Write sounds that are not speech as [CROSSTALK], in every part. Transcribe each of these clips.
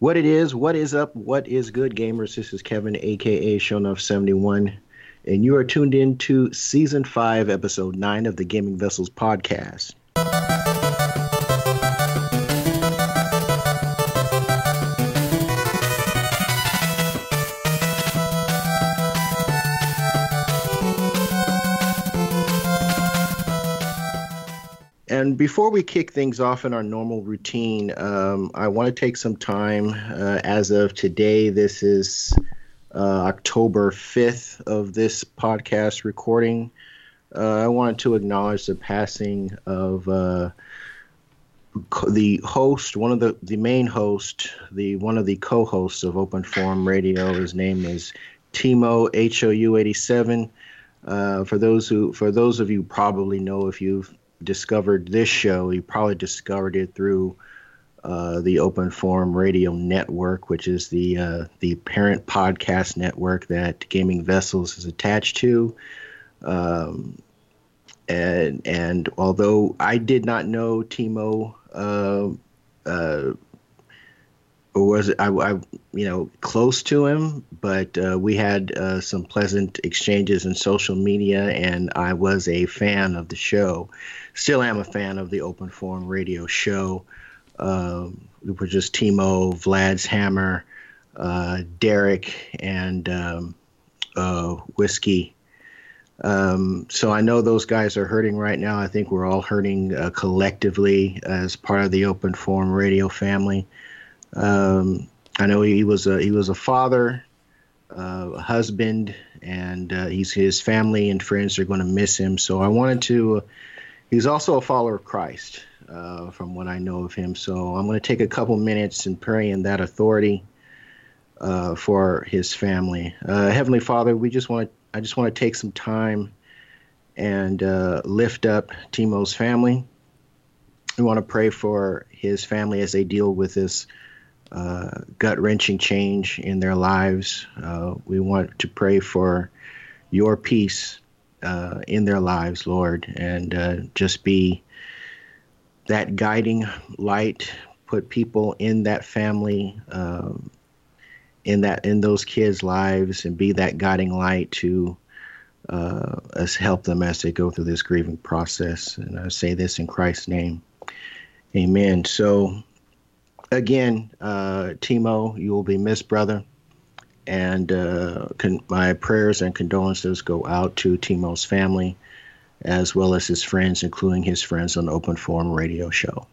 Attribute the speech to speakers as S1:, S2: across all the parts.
S1: What it is, what is up, what is good, gamers? This is Kevin, aka Shownuff71, and you are tuned in to Season 5, Episode 9 of the Gaming Vessels Podcast. Before we kick things off in our normal routine, um, I want to take some time. Uh, as of today, this is uh, October 5th of this podcast recording. Uh, I wanted to acknowledge the passing of uh, the host, one of the, the main host, the one of the co-hosts of Open Forum Radio. His name is Timo HOU 87. Uh, for those who, for those of you probably know if you've discovered this show, you probably discovered it through uh, the Open Forum Radio Network, which is the uh, the parent podcast network that Gaming Vessels is attached to. Um, and and although I did not know Timo, uh, uh or was I, I, you know, close to him, but uh, we had uh, some pleasant exchanges in social media, and I was a fan of the show still am a fan of the Open Forum radio show. We were just Timo, Vlad's Hammer, uh, Derek, and um, uh, Whiskey. Um, so I know those guys are hurting right now. I think we're all hurting uh, collectively as part of the Open Forum radio family. Um, I know he was a he was a father, uh, a husband, and uh, he's his family and friends are going to miss him. So I wanted to he's also a follower of Christ, uh, from what I know of him. So I'm going to take a couple minutes and pray in that authority uh, for his family. Uh, Heavenly Father, we just want I just want to take some time and uh, lift up Timo's family. We want to pray for his family as they deal with this uh, gut wrenching change in their lives. Uh, we want to pray for your peace uh, in their lives, Lord, and uh, just be that guiding light. Put people in that family, um, in that in those kids' lives, and be that guiding light to uh, us help them as they go through this grieving process. And I say this in Christ's name, Amen. So, again, uh, Timo, you will be missed, brother and uh, con- my prayers and condolences go out to Timo's family, as well as his friends, including his friends on the Open Forum radio show.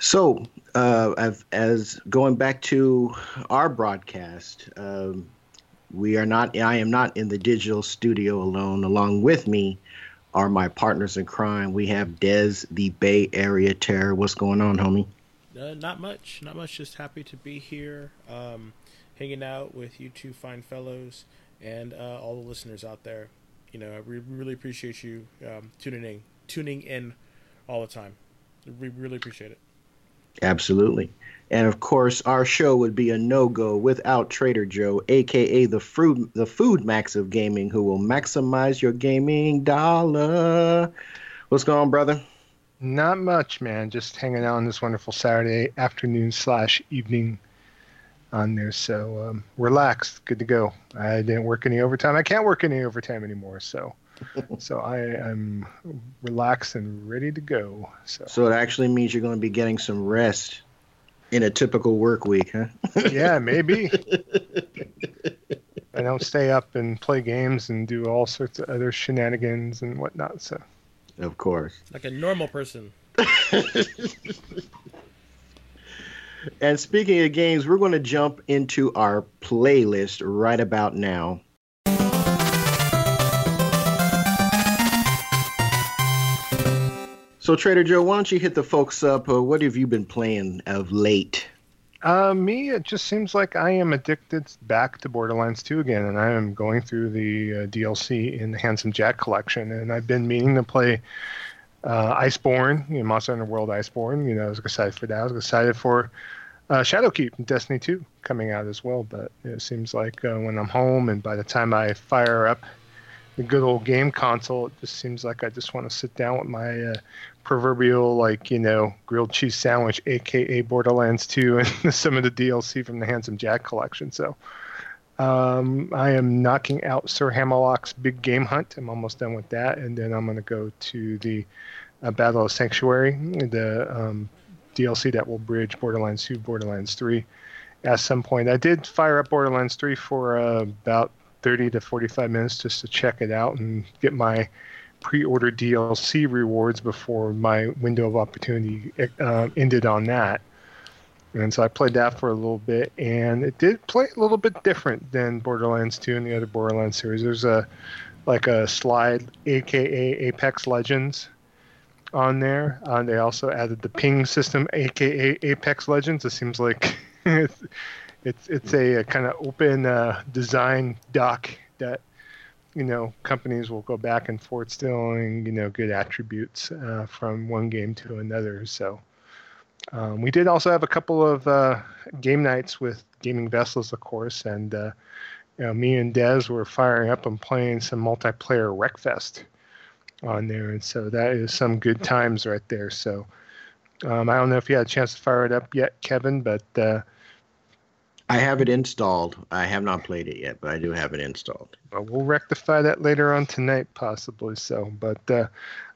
S1: So, uh, as, going back to our broadcast, um, we are not. I am not in the digital studio alone. Along with me are my partners in crime. We have Dez, the Bay Area Terror. What's going on, homie?
S2: Uh, not much, not much. Just happy to be here, um, hanging out with you two fine fellows and uh, all the listeners out there. You know, we really appreciate you um, tuning in, tuning in all the time. We really appreciate it.
S1: Absolutely. And of course, our show would be a no go without Trader Joe, aka the fruit, the food max of gaming, who will maximize your gaming dollar. What's going on, brother?
S3: Not much, man. Just hanging out on this wonderful Saturday afternoon slash evening on there. So um, relaxed, good to go. I didn't work any overtime. I can't work any overtime anymore. So, [LAUGHS] so I am relaxed and ready to go. So,
S1: so it actually means you're going to be getting some rest in a typical work week, huh? [LAUGHS]
S3: yeah, maybe. [LAUGHS] I don't stay up and play games and do all sorts of other shenanigans and whatnot. So.
S1: Of course.
S2: Like a normal person. [LAUGHS]
S1: and speaking of games, we're going to jump into our playlist right about now. So, Trader Joe, why don't you hit the folks up? Uh, what have you been playing of late?
S3: Uh, me, it just seems like I am addicted back to Borderlands 2 again, and I am going through the uh, DLC in the Handsome Jack collection, and I've been meaning to play uh, Iceborne, you know, Monster Hunter World Iceborne. You know, I was excited for that. I was excited for uh, Shadowkeep Destiny 2 coming out as well, but it seems like uh, when I'm home and by the time I fire up the good old game console, it just seems like I just want to sit down with my uh, proverbial like you know grilled cheese sandwich, aka Borderlands 2, and [LAUGHS] some of the DLC from the Handsome Jack collection. So um, I am knocking out Sir Hammerlock's Big Game Hunt. I'm almost done with that, and then I'm going to go to the uh, Battle of Sanctuary, the um, DLC that will bridge Borderlands 2, Borderlands 3 at some point. I did fire up Borderlands 3 for uh, about 30 to 45 minutes just to check it out and get my pre-order DLC rewards before my window of opportunity uh, ended on that. And so I played that for a little bit, and it did play a little bit different than Borderlands 2 and the other Borderlands series. There's a like a slide, aka Apex Legends, on there. Uh, they also added the ping system, aka Apex Legends. It seems like [LAUGHS] it's it's, it's a, a kind of open uh, design doc that you know companies will go back and forth stealing you know good attributes uh, from one game to another. So um, we did also have a couple of uh, game nights with gaming vessels, of course, and uh, you know, me and Dez were firing up and playing some multiplayer Wreckfest on there, and so that is some good times right there. So um, I don't know if you had a chance to fire it up yet, Kevin, but uh,
S1: I have it installed. I have not played it yet, but I do have it installed.
S3: Well, we'll rectify that later on tonight, possibly so. But uh,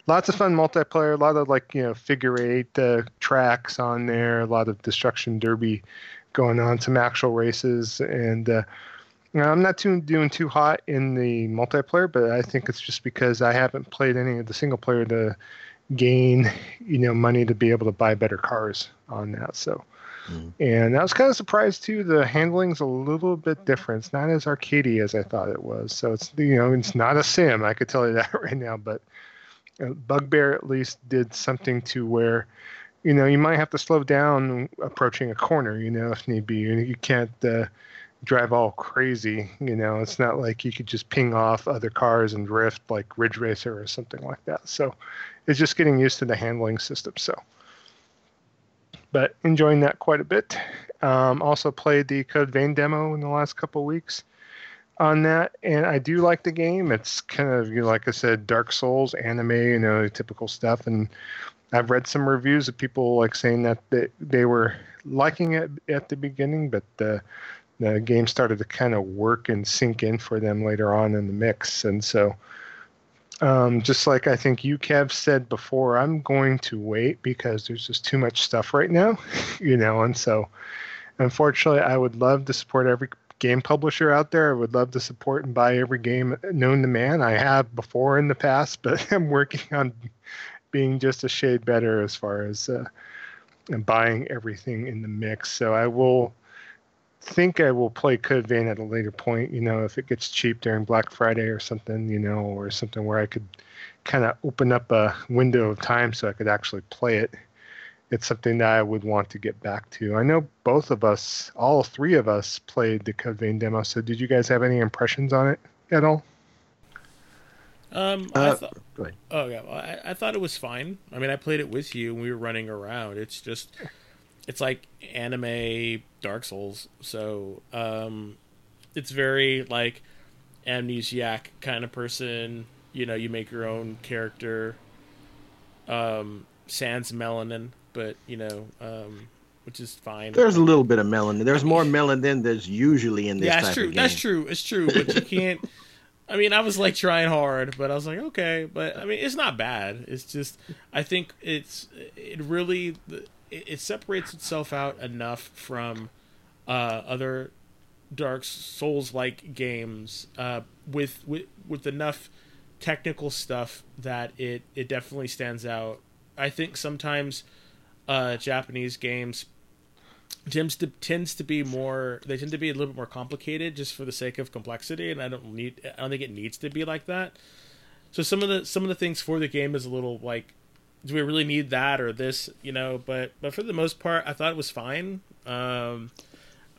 S3: lots of fun multiplayer. A lot of like you know figure eight uh, tracks on there. A lot of destruction derby going on. Some actual races, and uh, I'm not too doing too hot in the multiplayer, but I think it's just because I haven't played any of the single player to gain you know money to be able to buy better cars on that. So Mm. And I was kind of surprised too. The handling's a little bit different. It's not as arcadey as I thought it was. So it's you know it's not a sim. I could tell you [LAUGHS] that right now. But Bugbear at least did something to where you know you might have to slow down approaching a corner. You know if need be. You can't. Uh, drive all crazy. You know, it's not like you could just ping off other cars and drift like Ridge Racer or something like that. So it's just getting used to the handling system. So but enjoying that quite a bit. Um, also played the Code Vein demo in the last couple weeks on that, and I do like the game. It's kind of you know, like I said, Dark Souls anime, you know, typical stuff. And I've read some reviews of people like saying that they, they were liking it at the beginning, but the the game started to kind of work and sink in for them later on in the mix, and so um, just like I think you, Kev, said before, I'm going to wait because there's just too much stuff right now, [LAUGHS] you know, and so unfortunately, I would love to support every game publisher out there. I would love to support and buy every game known to man. I have before in the past, but [LAUGHS] I'm working on being just a shade better as far as uh, buying everything in the mix. So I will think I will play Code Vein at a later point. You know, if it gets cheap during Black Friday or something, you know, or something where I could kind of open up a window of time so I could actually play it. It's something that I would want to get back to. I know both of us, all three of us, played the Code Vein demo. So, did you guys have any impressions on it at all?
S2: Um, uh, I thought. Oh yeah, I, I thought it was fine. I mean, I played it with you and we were running around. It's just it's like anime Dark Souls. So um, it's very like amnesiac kind of person. You know, you make your own character. Um, sans melanin, but you know, um, which is fine.
S1: There's a little bit of melanin. There's more melanin than there's usually in this.
S2: Yeah,
S1: that's
S2: true. That's true. It's true, but you can't. [LAUGHS] I mean, I was like trying hard, but I was like, okay, but I mean, it's not bad. It's just, I think it's it really it, it separates itself out enough from uh, other Dark Souls like games uh, with with with enough technical stuff that it it definitely stands out. I think sometimes uh, Japanese games tends to tends to be more they tend to be a little bit more complicated just for the sake of complexity and I don't need I don't think it needs to be like that. So some of the some of the things for the game is a little like do we really need that or this you know but but for the most part i thought it was fine. Um,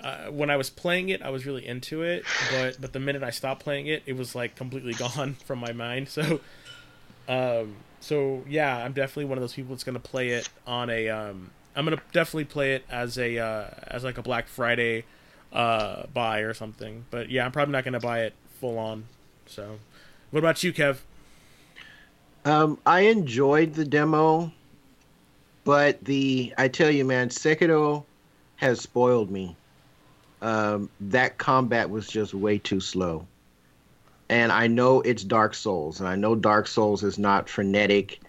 S2: uh, when i was playing it i was really into it but but the minute i stopped playing it it was like completely [LAUGHS] gone from my mind. So um so yeah i'm definitely one of those people that's going to play it on a um i'm going to definitely play it as a uh as like a black friday uh buy or something. But yeah i'm probably not going to buy it full on so. What about you kev
S1: um, I enjoyed the demo. but the I tell you, man, Sekiro has spoiled me. Um, that combat was just way too slow. And I know it's Dark Souls, and I know Dark Souls is not frenetic,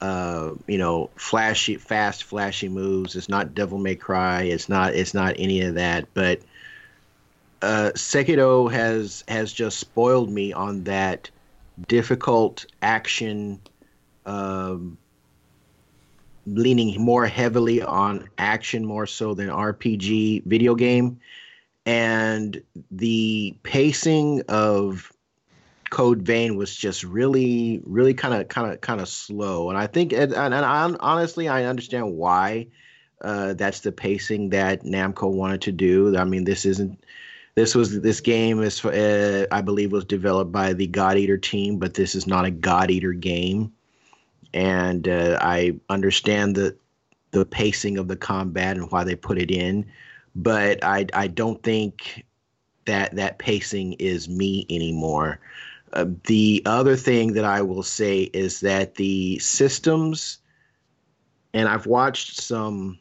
S1: uh, you know, flashy, fast, flashy moves. It's not Devil May Cry. It's not. It's not any of that. But uh, Sekiro has has just spoiled me on that difficult action, um, leaning more heavily on action more so than RPG video game, and the pacing of Code Vein was just really, really kind of, kind of, kind of slow. And I think, and, and I, honestly, I understand why. Uh, that's the pacing that Namco wanted to do. I mean, this isn't this was this game is uh, I believe was developed by the God Eater team, but this is not a God Eater game, and uh, I understand the the pacing of the combat and why they put it in, but I I don't think that that pacing is me anymore. Uh, the other thing that I will say is that the systems, and I've watched some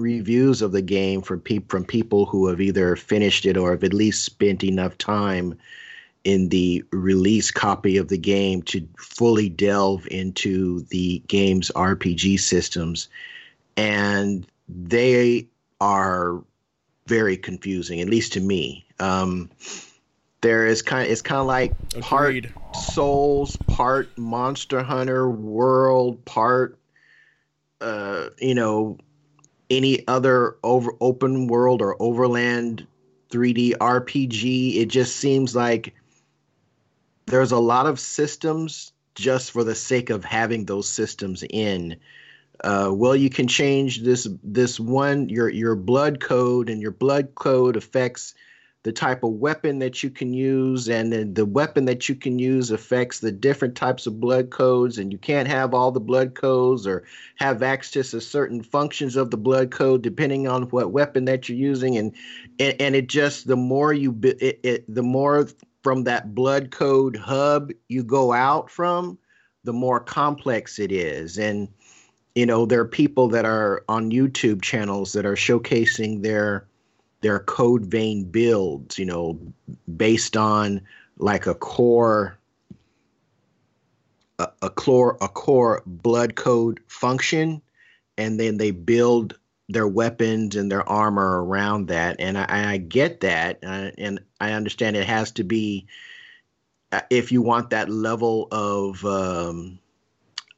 S1: reviews of the game from pe- from people who have either finished it or have at least spent enough time in the release copy of the game to fully delve into the game's RPG systems, and they are very confusing, at least to me. Um, there is kind of it's kind of like Agreed. part Souls, part Monster Hunter World, part uh, you know any other over open world or overland 3D RPG. It just seems like there's a lot of systems just for the sake of having those systems in. Uh, well, you can change this this one your your blood code, and your blood code affects the type of weapon that you can use, and then the weapon that you can use affects the different types of blood codes, and you can't have all the blood codes or have access to certain functions of the blood code depending on what weapon that you're using, and and, and it just the more you it, it the more from that blood code hub you go out from, the more complex it is, and you know there are people that are on YouTube channels that are showcasing their their code vein builds, you know, based on like a core a, a core a core blood code function and then they build their weapons and their armor around that. And i, I get that uh, and i understand it has to be uh, if you want that level of um,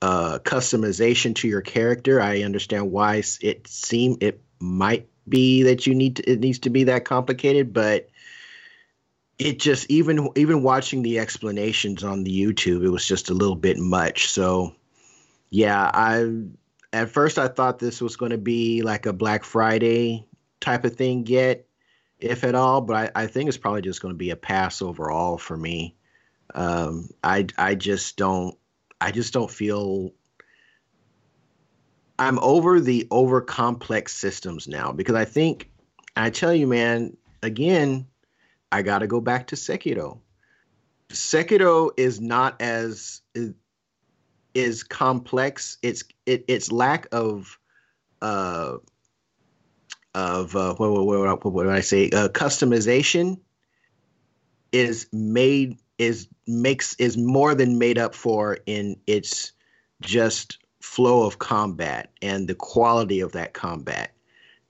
S1: uh, customization to your character i understand why it seem it might be that you need to it needs to be that complicated but it just even even watching the explanations on the youtube it was just a little bit much. So yeah i at first i thought this was going to be like a black friday type of thing yet if at all but i, I think it's probably just going to be a pass overall for me. Um, i i just don't i just don't feel I'm over the over complex systems now because I think I tell you, man, again, I got to go back to Sekiro. Sekiro is not as is, complex. It's it, its lack of uh of uh, what, what, what, what, what I say uh, customization is made is makes is more than made up for in its just flow of combat and the quality of that combat.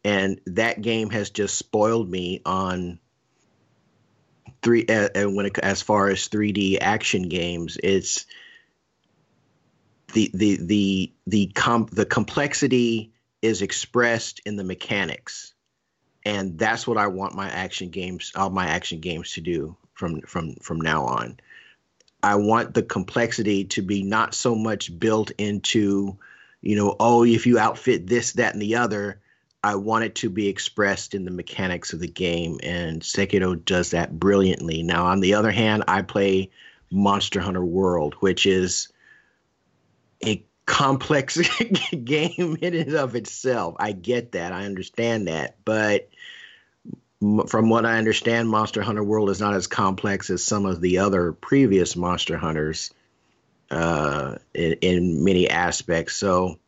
S1: And that game has just spoiled me on three. Uh, and when it, as far as 3D action games, it's the the the the comp the complexity is expressed in the mechanics, and that's what I want my action games, all my action games, to do from from from now on. I want the complexity to be not so much built into, you know, oh, if you outfit this, that, and the other. I want it to be expressed in the mechanics of the game, and Sekiro does that brilliantly. Now, on the other hand, I play Monster Hunter World, which is a complex [LAUGHS] game in and of itself. I get that, I understand that, but from what I understand, Monster Hunter World is not as complex as some of the other previous Monster Hunters uh, in, in, many aspects. So,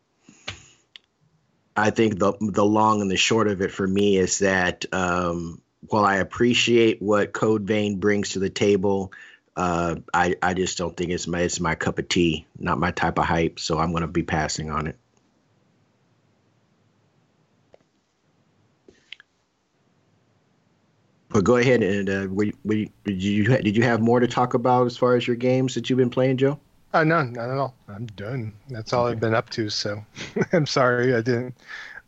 S1: I think the the long and the short of it for me is that um, while I appreciate what Code Vein brings to the table, uh, I I just don't think it's my it's my cup of tea, not my type of hype. So I'm going to be passing on it. But go ahead and uh, we, we, did you did you have more to talk about as far as your games that you've been playing, Joe?
S3: Uh, no, not at all. I'm done. That's all okay. I've been up to. So [LAUGHS] I'm sorry I didn't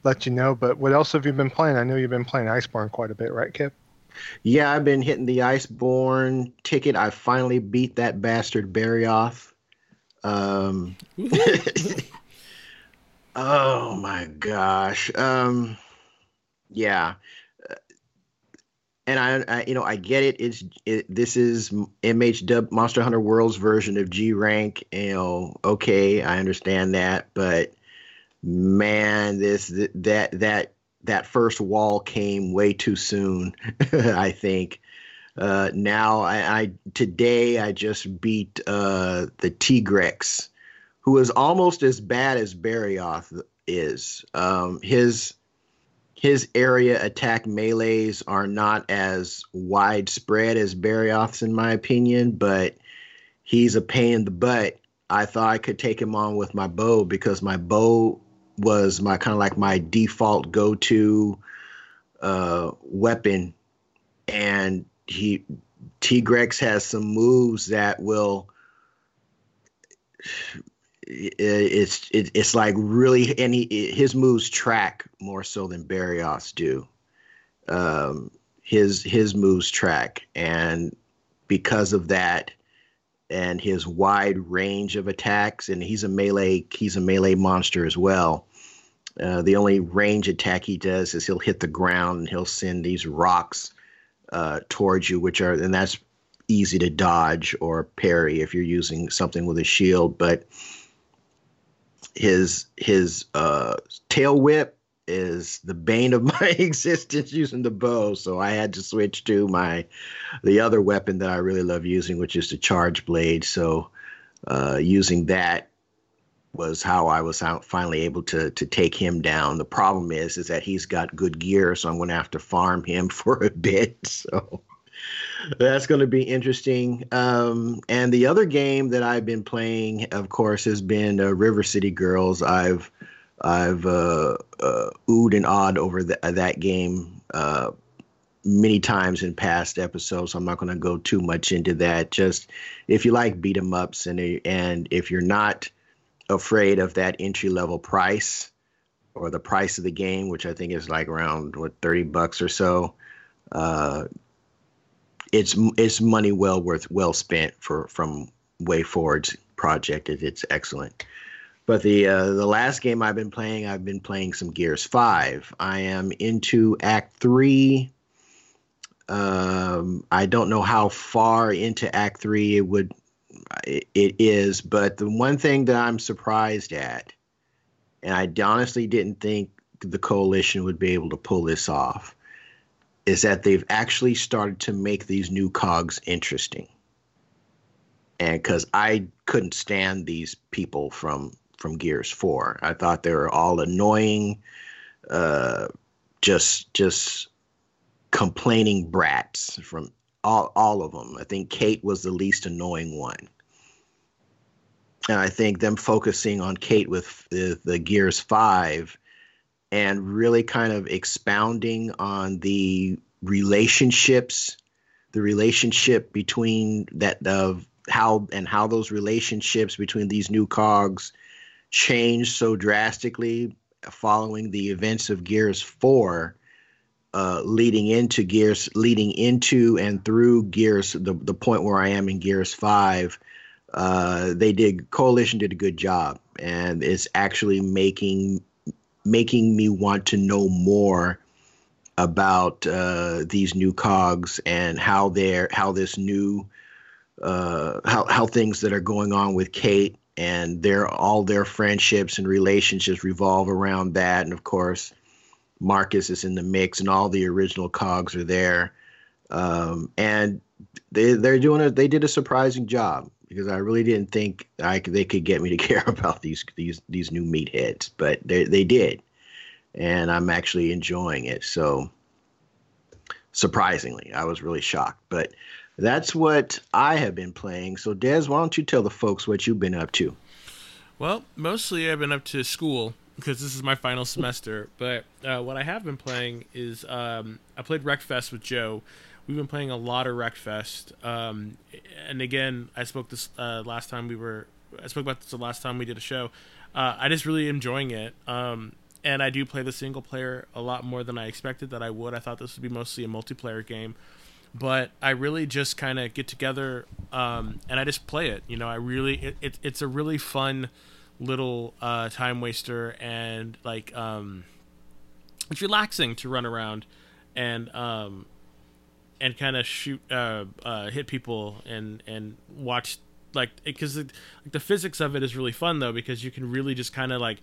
S3: let you know. But what else have you been playing? I know you've been playing Iceborne quite a bit, right, Kip?
S1: Yeah, I've been hitting the Iceborne ticket. I finally beat that bastard Barioth. Um, [LAUGHS] oh my gosh. Um, yeah and I, I, you know, I get it. It's it, this is MHW Monster Hunter World's version of G rank. You know, okay, I understand that, but man, this that that that first wall came way too soon. [LAUGHS] I think. Uh, now, I, I, today I just beat uh, the Tigrex, who is almost as bad as Barioth is. Um, his his area attack melees are not as widespread as Barioth's, in my opinion, but he's a pain in the butt. I thought I could take him on with my bow because my bow was my kind of like my default go-to uh, weapon, and he Tigrex has some moves that will it's it, it's like really and his moves track more so than Barioth's do. Um, his his moves track, and because of that, and his wide range of attacks, and he's a melee he's a melee monster as well. Uh, the only range attack he does is he'll hit the ground and he'll send these rocks uh, towards you, which are and that's easy to dodge or parry if you're using something with a shield, but his his uh, tail whip is the bane of [LAUGHS] my existence using the bow. So I had to switch to my the other weapon that I really love using, which is the charge blade. So uh, using that was how I was finally able to to take him down. The problem is is that he's got good gear, so I'm going to have to farm him [LAUGHS] for a bit. So that's going to be interesting. Um, and the other game that I've been playing, of course, has been uh, River City Girls. I've I've uh, uh, oohed and awed over the, that game uh, many times in past episodes. So I'm not going to go too much into that. Just if you like beat 'em ups and and if you're not afraid of that entry level price or the price of the game, which I think is like around what 30 bucks or so. Uh, it's it's money well worth well spent for from WayForward's project. It, it's excellent. But the uh, the last game I've been playing, I've been playing some Gears Five. I am into Act Three. Um, I don't know how far into Act Three it would it, it is, but the one thing that I'm surprised at, and I honestly didn't think the coalition would be able to pull this off, is that they've actually started to make these new cogs interesting. And because I couldn't stand these people from from Gears Four, I thought they were all annoying, uh, just just complaining brats from all all of them. I think Kate was the least annoying one. And I think them focusing on Kate with the, the Gears 5 and really kind of expounding on the relationships, the relationship between that of how and how those relationships between these new cogs changed so drastically following the events of Gears 4 uh, leading into Gears leading into and through Gears the the point where I am in Gears 5 uh, they did coalition did a good job and it's actually making making me want to know more about uh, these new cogs and how they're how this new uh, how how things that are going on with Kate and their all their friendships and relationships revolve around that. And of course Marcus is in the mix and all the original cogs are there. Um, and they they're doing it they did a surprising job because I really didn't think I they could get me to [LAUGHS] care about these these these new meatheads but they they did and I'm actually enjoying it. So surprisingly, I was really shocked, but that's what I have been playing. So Dez, why don't you tell the folks what you've been up to?
S2: Well, mostly I've been up to school because this is my final semester. But uh, what I have been playing is um, I played Wreckfest with Joe. We've been playing a lot of Wreckfest, um, and again, I spoke this uh, last time we were. I spoke about this the last time we did a show. Uh, I just really enjoying it, um, and I do play the single player a lot more than I expected that I would. I thought this would be mostly a multiplayer game, but I really just kind of get together um, and I just play it. You know, I really it, it it's a really fun little uh, time waster and like um, it's relaxing to run around and um, and kind of shoot uh, uh, hit people and and watch like because like the physics of it is really fun though because you can really just kind of like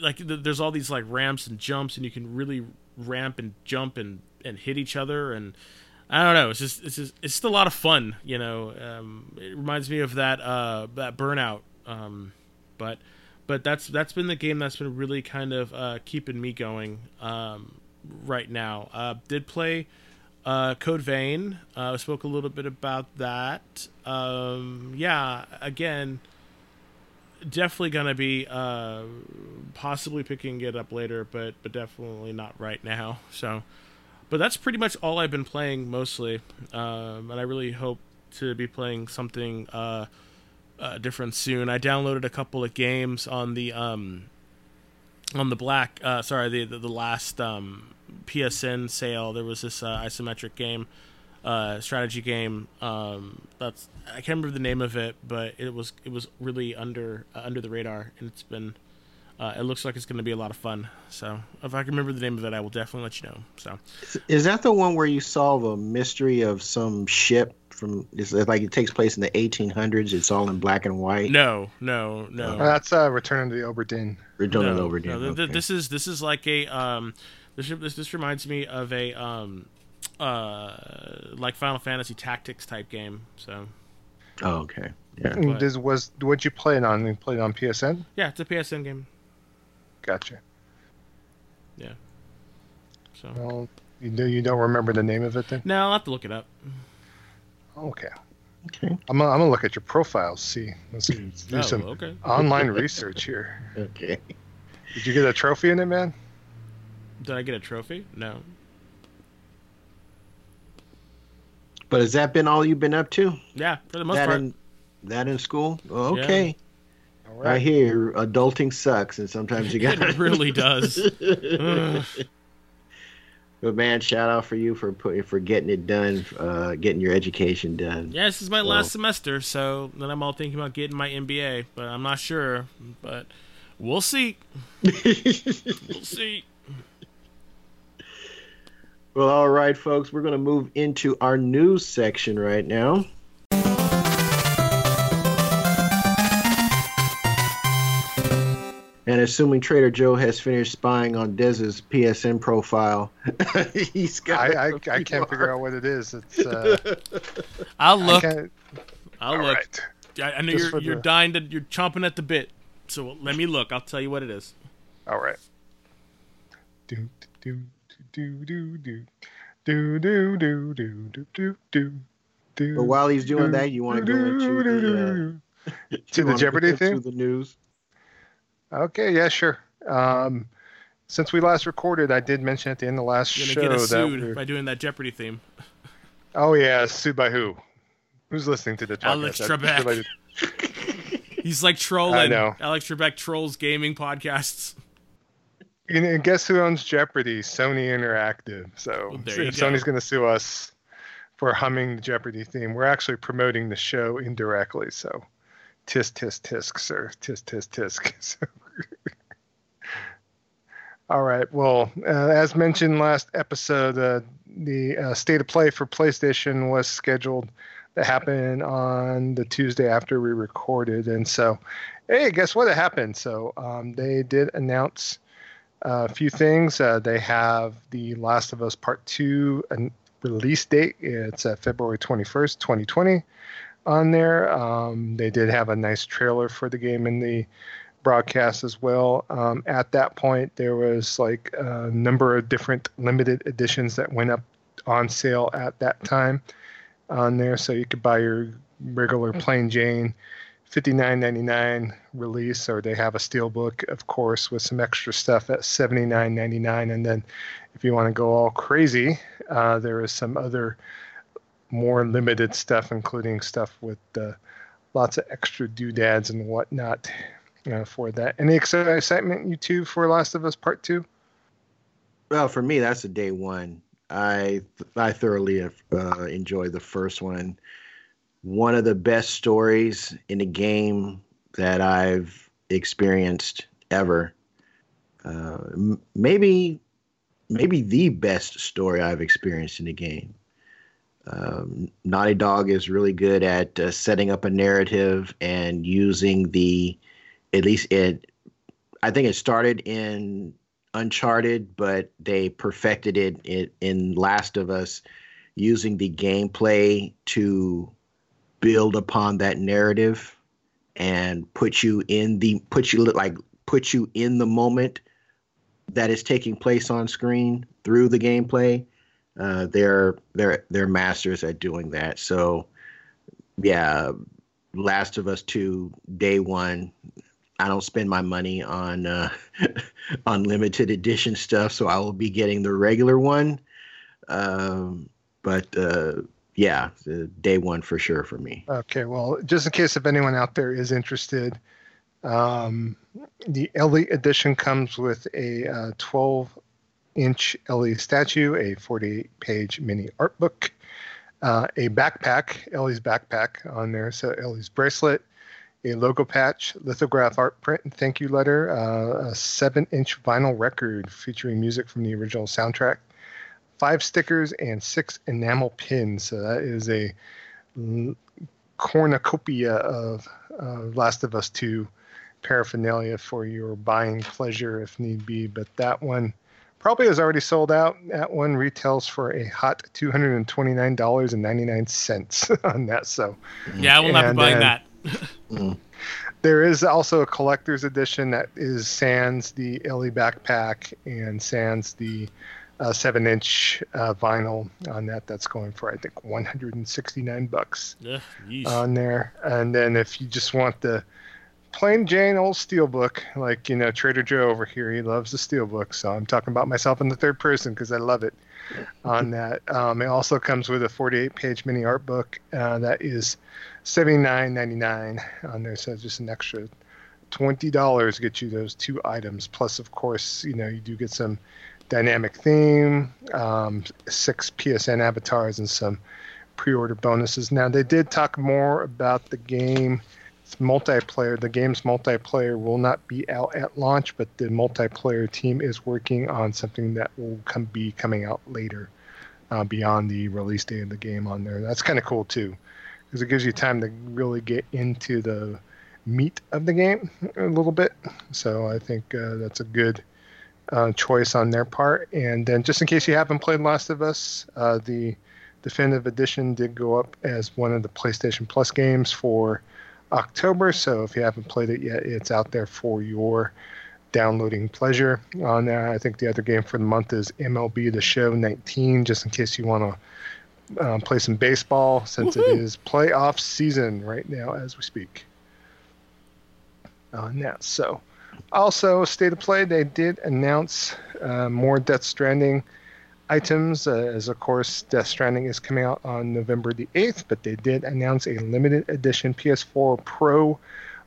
S2: like there's all these like ramps and jumps and you can really ramp and jump and and hit each other and I don't know. It's just it's just it's just a lot of fun, you know. Um, it reminds me of that uh, that burnout um, but but that's that's been the game that's been really kind of uh, keeping me going um, right now. Uh, did play uh, Code Vein. Uh, spoke a little bit about that. Um, yeah, again, definitely gonna be uh, possibly picking it up later, but but definitely not right now. [LAUGHS] So, but that's pretty much all I've been playing mostly, um, and I really hope to be playing something. Uh, uh, different soon. I downloaded a couple of games on the um, on the black. Uh, sorry, the, the, the last um, PSN sale. There was this uh, isometric game, uh, strategy game. Um, that's I can't remember the name of it, but it was it was really under uh, under the radar, and it's been. Uh, it looks like it's going to be a lot of fun. So if I can remember the name of it, I will definitely let you know. So,
S1: is that the one where you solve a mystery of some ship from it's like it takes place in the 1800s. It's all in black and white.
S2: No, no, no.
S3: Uh, that's uh, Return of the Obra Dinn.
S1: Return no, of the Obra Dinn.
S2: No, okay. This is this is like a um, this this this reminds me of a um, uh, like Final Fantasy Tactics type game. So.
S1: Oh, okay. Yeah.
S3: But, this was what you played on? You played it on PSN?
S2: Yeah, it's a PSN game.
S3: Gotcha.
S2: Yeah. So.
S3: Well, you do you don't remember the name of it then?
S2: No, I'll have to look it up.
S3: Okay. Okay. I'm gonna, I'm gonna look at your profile. See, let's do oh, some okay. online research here. [LAUGHS]
S1: Okay.
S3: Did you get a trophy in it, man?
S2: Did I get a trophy? No.
S1: But has that been all you've been up to?
S2: Yeah, for the most
S1: that
S2: part.
S1: In, that in school? Okay. Yeah. All right. I hear adulting sucks, and sometimes you [LAUGHS] got.
S2: it really does. [LAUGHS]
S1: But man, shout out for you for putting for getting it done, uh, getting your education done.
S2: Yeah, this is my last semester, so then I'm all thinking about getting my MBA, but I'm not sure. But we'll see. [LAUGHS] we'll see.
S1: Well, all right, folks, we're going to move into our news section right now. And assuming Trader Joe has finished spying on Dez's PSN profile, [LAUGHS] he's got.
S3: I, I, I can't figure out what it is. It's. Uh, [LAUGHS]
S2: I'll look. I'll look. Right. I, I know Just you're you're the... dying to you're chomping at the bit. So let me look. I'll tell you what it is.
S3: All right. Do do do do do do do do do do do do.
S1: do. But while he's doing that, you want to go into the
S3: uh, to the Jeopardy thing,
S1: the news.
S3: Okay, yeah, sure. Um, since we last recorded, I did mention at the end of the last
S2: You're
S3: show
S2: get
S3: us
S2: sued
S3: that
S2: by doing that Jeopardy theme.
S3: Oh yeah, sued by who? Who's listening to the podcast?
S2: Alex Trebek. He's like trolling. I know. Alex Trebek trolls gaming podcasts.
S3: And guess who owns Jeopardy? Sony Interactive. So well, Sony's going to sue us for humming the Jeopardy theme. We're actually promoting the show indirectly. So tisk tisk tisk, sir. Tisk tisk tisk. [LAUGHS] All right. Well, uh, as mentioned last episode, uh, the uh, state of play for PlayStation was scheduled to happen on the Tuesday after we recorded, and so, hey, guess what? It happened. So um, they did announce a few things. Uh, they have the Last of Us Part Two and release date. It's uh, February twenty first, twenty twenty on there. Um, they did have a nice trailer for the game in the broadcast as well. Um, at that point, there was like a number of different limited editions that went up on sale at that time on there, so you could buy your regular plain Jane. 59.99 release or they have a steelbook of course with some extra stuff at 79.99 and then if you want to go all crazy uh, there is some other more limited stuff including stuff with uh, lots of extra doodads and whatnot uh, for that. Any excitement, you two, for Last of Us Part Two?
S1: Well, for me, that's a day one. I I thoroughly uh, enjoyed the first one. One of the best stories in a game that I've experienced ever. Uh, maybe maybe the best story I've experienced in a game. Um, Naughty Dog is really good at uh, setting up a narrative and using the, at least it, I think it started in Uncharted, but they perfected it in, in Last of Us, using the gameplay to build upon that narrative and put you in the put you like put you in the moment that is taking place on screen through the gameplay uh, they're they're they're masters at doing that. So yeah, Last of Us Two, day one. I don't spend my money on uh, [LAUGHS] on limited edition stuff, so I will be getting the regular one. Um, but uh, yeah, day one for sure for me.
S3: Okay, well, just in case if anyone out there is interested, um, the Ellie edition comes with a uh, 12 inch Ellie statue, a 48 page mini art book, uh, a backpack, Ellie's backpack on there, so Ellie's bracelet, a logo patch, lithograph art print and thank you letter, uh, a 7 inch vinyl record featuring music from the original soundtrack, five stickers, and six enamel pins. So that is a cornucopia of uh, Last of Us 2 paraphernalia for your buying pleasure if need be. But that one probably is already sold out. That one retails for a hot two hundred and twenty nine dollars and ninety nine cents [LAUGHS] on that. So
S2: yeah, I will not be buying that. [LAUGHS] [LAUGHS]
S3: There is also a collector's edition that is sans the Ellie backpack and sans the uh, seven inch uh, vinyl on that. That's going for I think one hundred and sixty nine bucks
S2: yeah,
S3: on there. And then if you just want the plain Jane old steelbook, like you know Trader Joe over here. He loves the steelbook, so I'm talking about myself in the third person because I love it. on [LAUGHS] that, um, it also comes with a 48-page mini art book uh, that is $79.99 on there, so just an extra twenty dollars get you those two items. Plus, of course, you know you do get some dynamic theme, um, six PSN avatars, and some pre-order bonuses. Now they did talk more about the game multiplayer. The game's multiplayer will not be out at launch, but the multiplayer team is working on something that will come be coming out later, uh, beyond the release date of the game on there. That's kind of cool too, because it gives you time to really get into the meat of the game a little bit. So I think uh, that's a good uh, choice on their part. And then just in case you haven't played Last of Us, uh, the definitive edition did go up as one of the PlayStation Plus games for October. So if you haven't played it yet, it's out there for your downloading pleasure. On there, I think the other game for the month is MLB The Show 19, just in case you want to um, play some baseball, since Woo-hoo! it is playoff season right now as we speak. On that, so also state of play, they did announce uh, more Death Stranding items, uh, as of course Death Stranding is coming out on November the 8th, but they did announce a limited edition PS4 Pro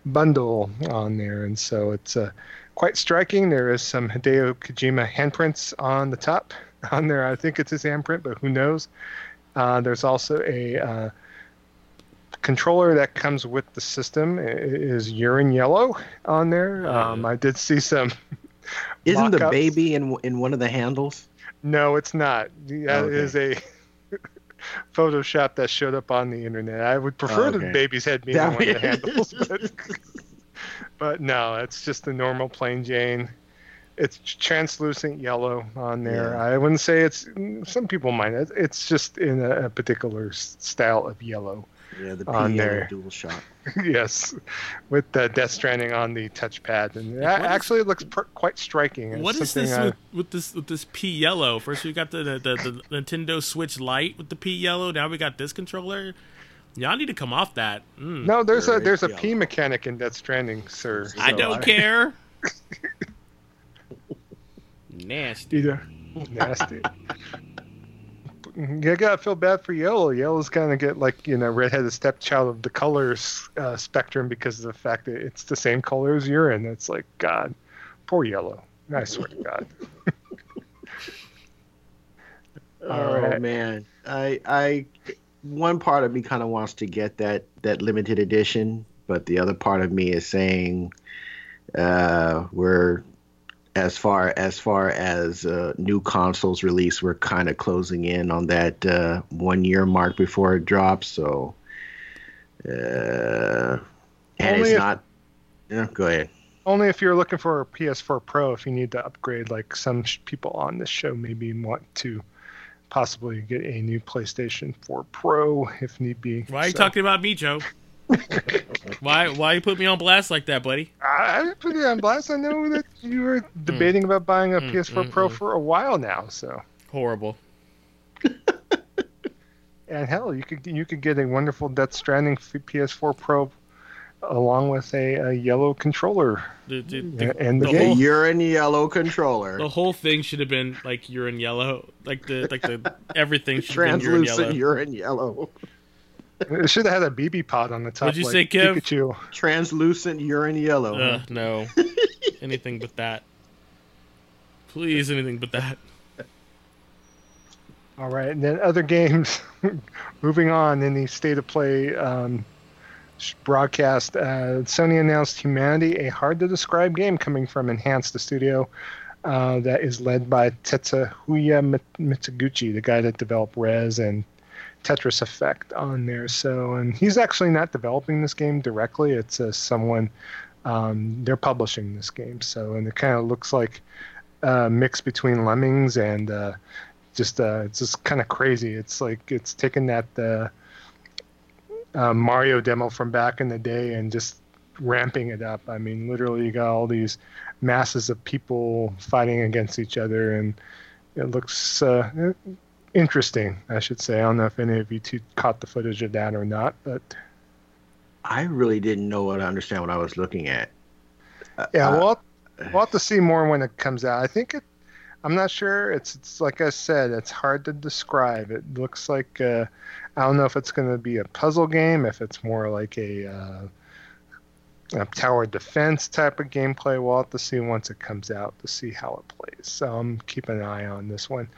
S3: bundle on there, and so it's uh, quite striking. There is some Hideo Kojima handprints on the top [LAUGHS] on there. I think it's his handprint, but who knows? Uh, there's also a uh, controller that comes with the system is urine yellow on there. Um, I did see some. [LAUGHS]
S1: Isn't the baby in in one of the handles?
S3: No, it's not. That okay. is a [LAUGHS] Photoshop that showed up on the internet. I would prefer okay. the baby's head being one of the handles, [LAUGHS] but, but no, it's just the normal plain Jane. It's translucent yellow on there. Yeah. I wouldn't say it's. Some people might. It's just in a, a particular style of yellow.
S1: Yeah, the
S3: on
S1: P
S3: there.
S1: dual shot. [LAUGHS]
S3: yes, with the Death Stranding on the touchpad, and that
S2: what is-
S3: actually looks per- quite striking. It's
S2: What is this
S3: I-
S2: with, with this with this P yellow? First we got the, the the the Nintendo Switch Lite with the P yellow. Now we got this controller. Y'all need to come off that. Mm.
S3: No, there's a there's a P
S1: yellow.
S3: mechanic in Death Stranding, sir.
S2: I don't [LAUGHS] care. [LAUGHS] Nasty.
S3: Either nasty. You gotta feel bad for Yellow. Yellow's kind of get like you know redheaded stepchild of the colors uh, spectrum because of the fact that it's the same color as urine. It's like God, poor Yellow. I swear to God. [LAUGHS]
S1: Oh
S3: Alright.
S1: man, I I one part of me kind of wants to get that that limited edition, but the other part of me is saying uh, we're as far as far as uh, new consoles release, we're kind of closing in on that uh, one year mark before it drops. So, uh, and
S3: Only
S1: it's
S3: if-
S1: not. Yeah, go ahead.
S3: Only if you're looking for a PS4 Pro, if you need to upgrade, like some sh- people on this show maybe want to possibly get a new PlayStation 4 Pro if need be.
S2: Why are you
S3: So-
S2: talking about me, Joe? Why why you put me on blast like that, buddy?
S3: I I put it on blast. I know that you were [LAUGHS] debating about buying a
S2: Mm,
S3: PS4
S2: mm,
S3: Pro
S2: mm.
S3: for a while now. So,
S2: Horrible. [LAUGHS]
S3: and hell, you could you could get a wonderful Death Stranding PS4 Pro along with a, a yellow controller.
S2: The, the, the,
S3: And the
S2: the whole,
S1: You're yellow controller.
S2: the whole thing should have been like urine yellow. Like the like the [LAUGHS] everything should have been urine yellow.
S1: Translucent urine yellow.
S3: It should have had a BB pod on the top.
S2: What'd you
S3: like
S2: say, Kev?
S3: Pikachu.
S1: Translucent urine yellow.
S2: Uh, no. [LAUGHS] anything but that. Please, anything but that.
S3: All right, and then other games. [LAUGHS] Moving on in the state of play um, broadcast, uh, Sony announced Humanity, a hard to describe game coming from Enhance the studio uh, that is led by Tetsuya Mizuguchi, the guy that developed Rez and Tetris Effect on there. So, and he's actually not developing this game directly. It's uh, someone um, they're publishing this game. So, and it kind of looks like a mix between Lemmings and uh, just uh, it's just kind of crazy. It's like it's taken that uh, uh, Mario demo from back in the day and just ramping it up. I mean, literally, you got all these masses of people fighting against each other, and it looks uh, interesting. I should say. I don't know if any of you two caught the footage of that or not, but
S1: I really didn't know what to understand what I was looking at.
S3: yeah,
S1: Uh,
S3: we'll we'll have to see more when it comes out. I think it. I'm not sure. It's it's like I said. It's hard to describe. It looks like uh, I don't know if it's going to be a puzzle game, if it's more like a, uh, a tower defense type of gameplay. We'll have to see once it comes out to see how it plays. So I'm keeping an eye on this one.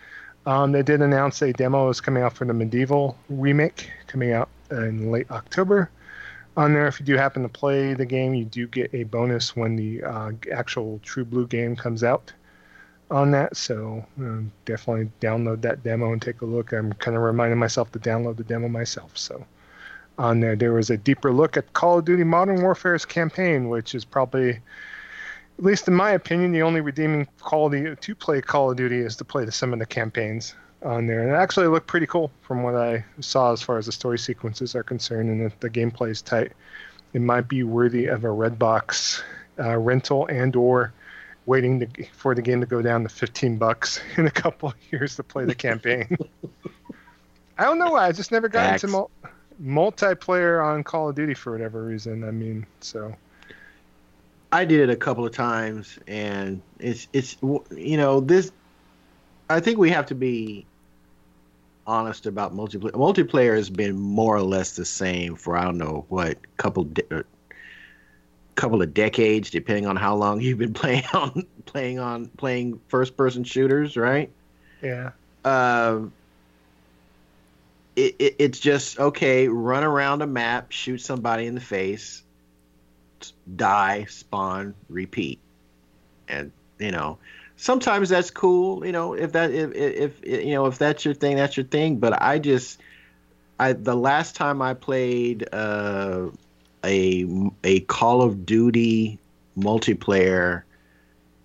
S3: Um, they did announce a demo is coming out for the MediEvil remake, coming out in late October on there. If you do happen to play the game, you do get a bonus when the uh, actual True Blue game comes out on that. So um, definitely download that demo and take a look. I'm kind of reminding myself to download the demo myself. So on there, there was a deeper look at Call of Duty Modern Warfare's campaign, which is probably, at least in my opinion, the only redeeming quality to play Call of Duty is to play the, some of the campaigns on there. And it actually looked pretty cool from what I saw as far as the story sequences are concerned, and the, the gameplay is tight. It might be worthy of a Redbox uh, rental and or waiting to, for the game to go down to 15 bucks [LAUGHS] in a couple of years to play the campaign. [LAUGHS] I don't know why. I just never got
S1: Facts.
S3: into mul- multiplayer on Call of Duty for whatever reason. I mean, so
S1: I did it a couple of times, and it's it's you know this. I think we have to be honest about multiplayer. Multiplayer has been more or less the same for I don't know what couple de- uh, couple of decades, depending on how long you've been [LAUGHS] playing on playing on playing first person shooters, right?
S3: yeah.
S1: um, it, it, it's just okay. Run around a map, shoot somebody in the face, die, spawn, repeat, and you know sometimes that's cool. You know if that if, if if you know if that's your thing, that's your thing. But I just I the last time I played uh, a a Call of Duty multiplayer.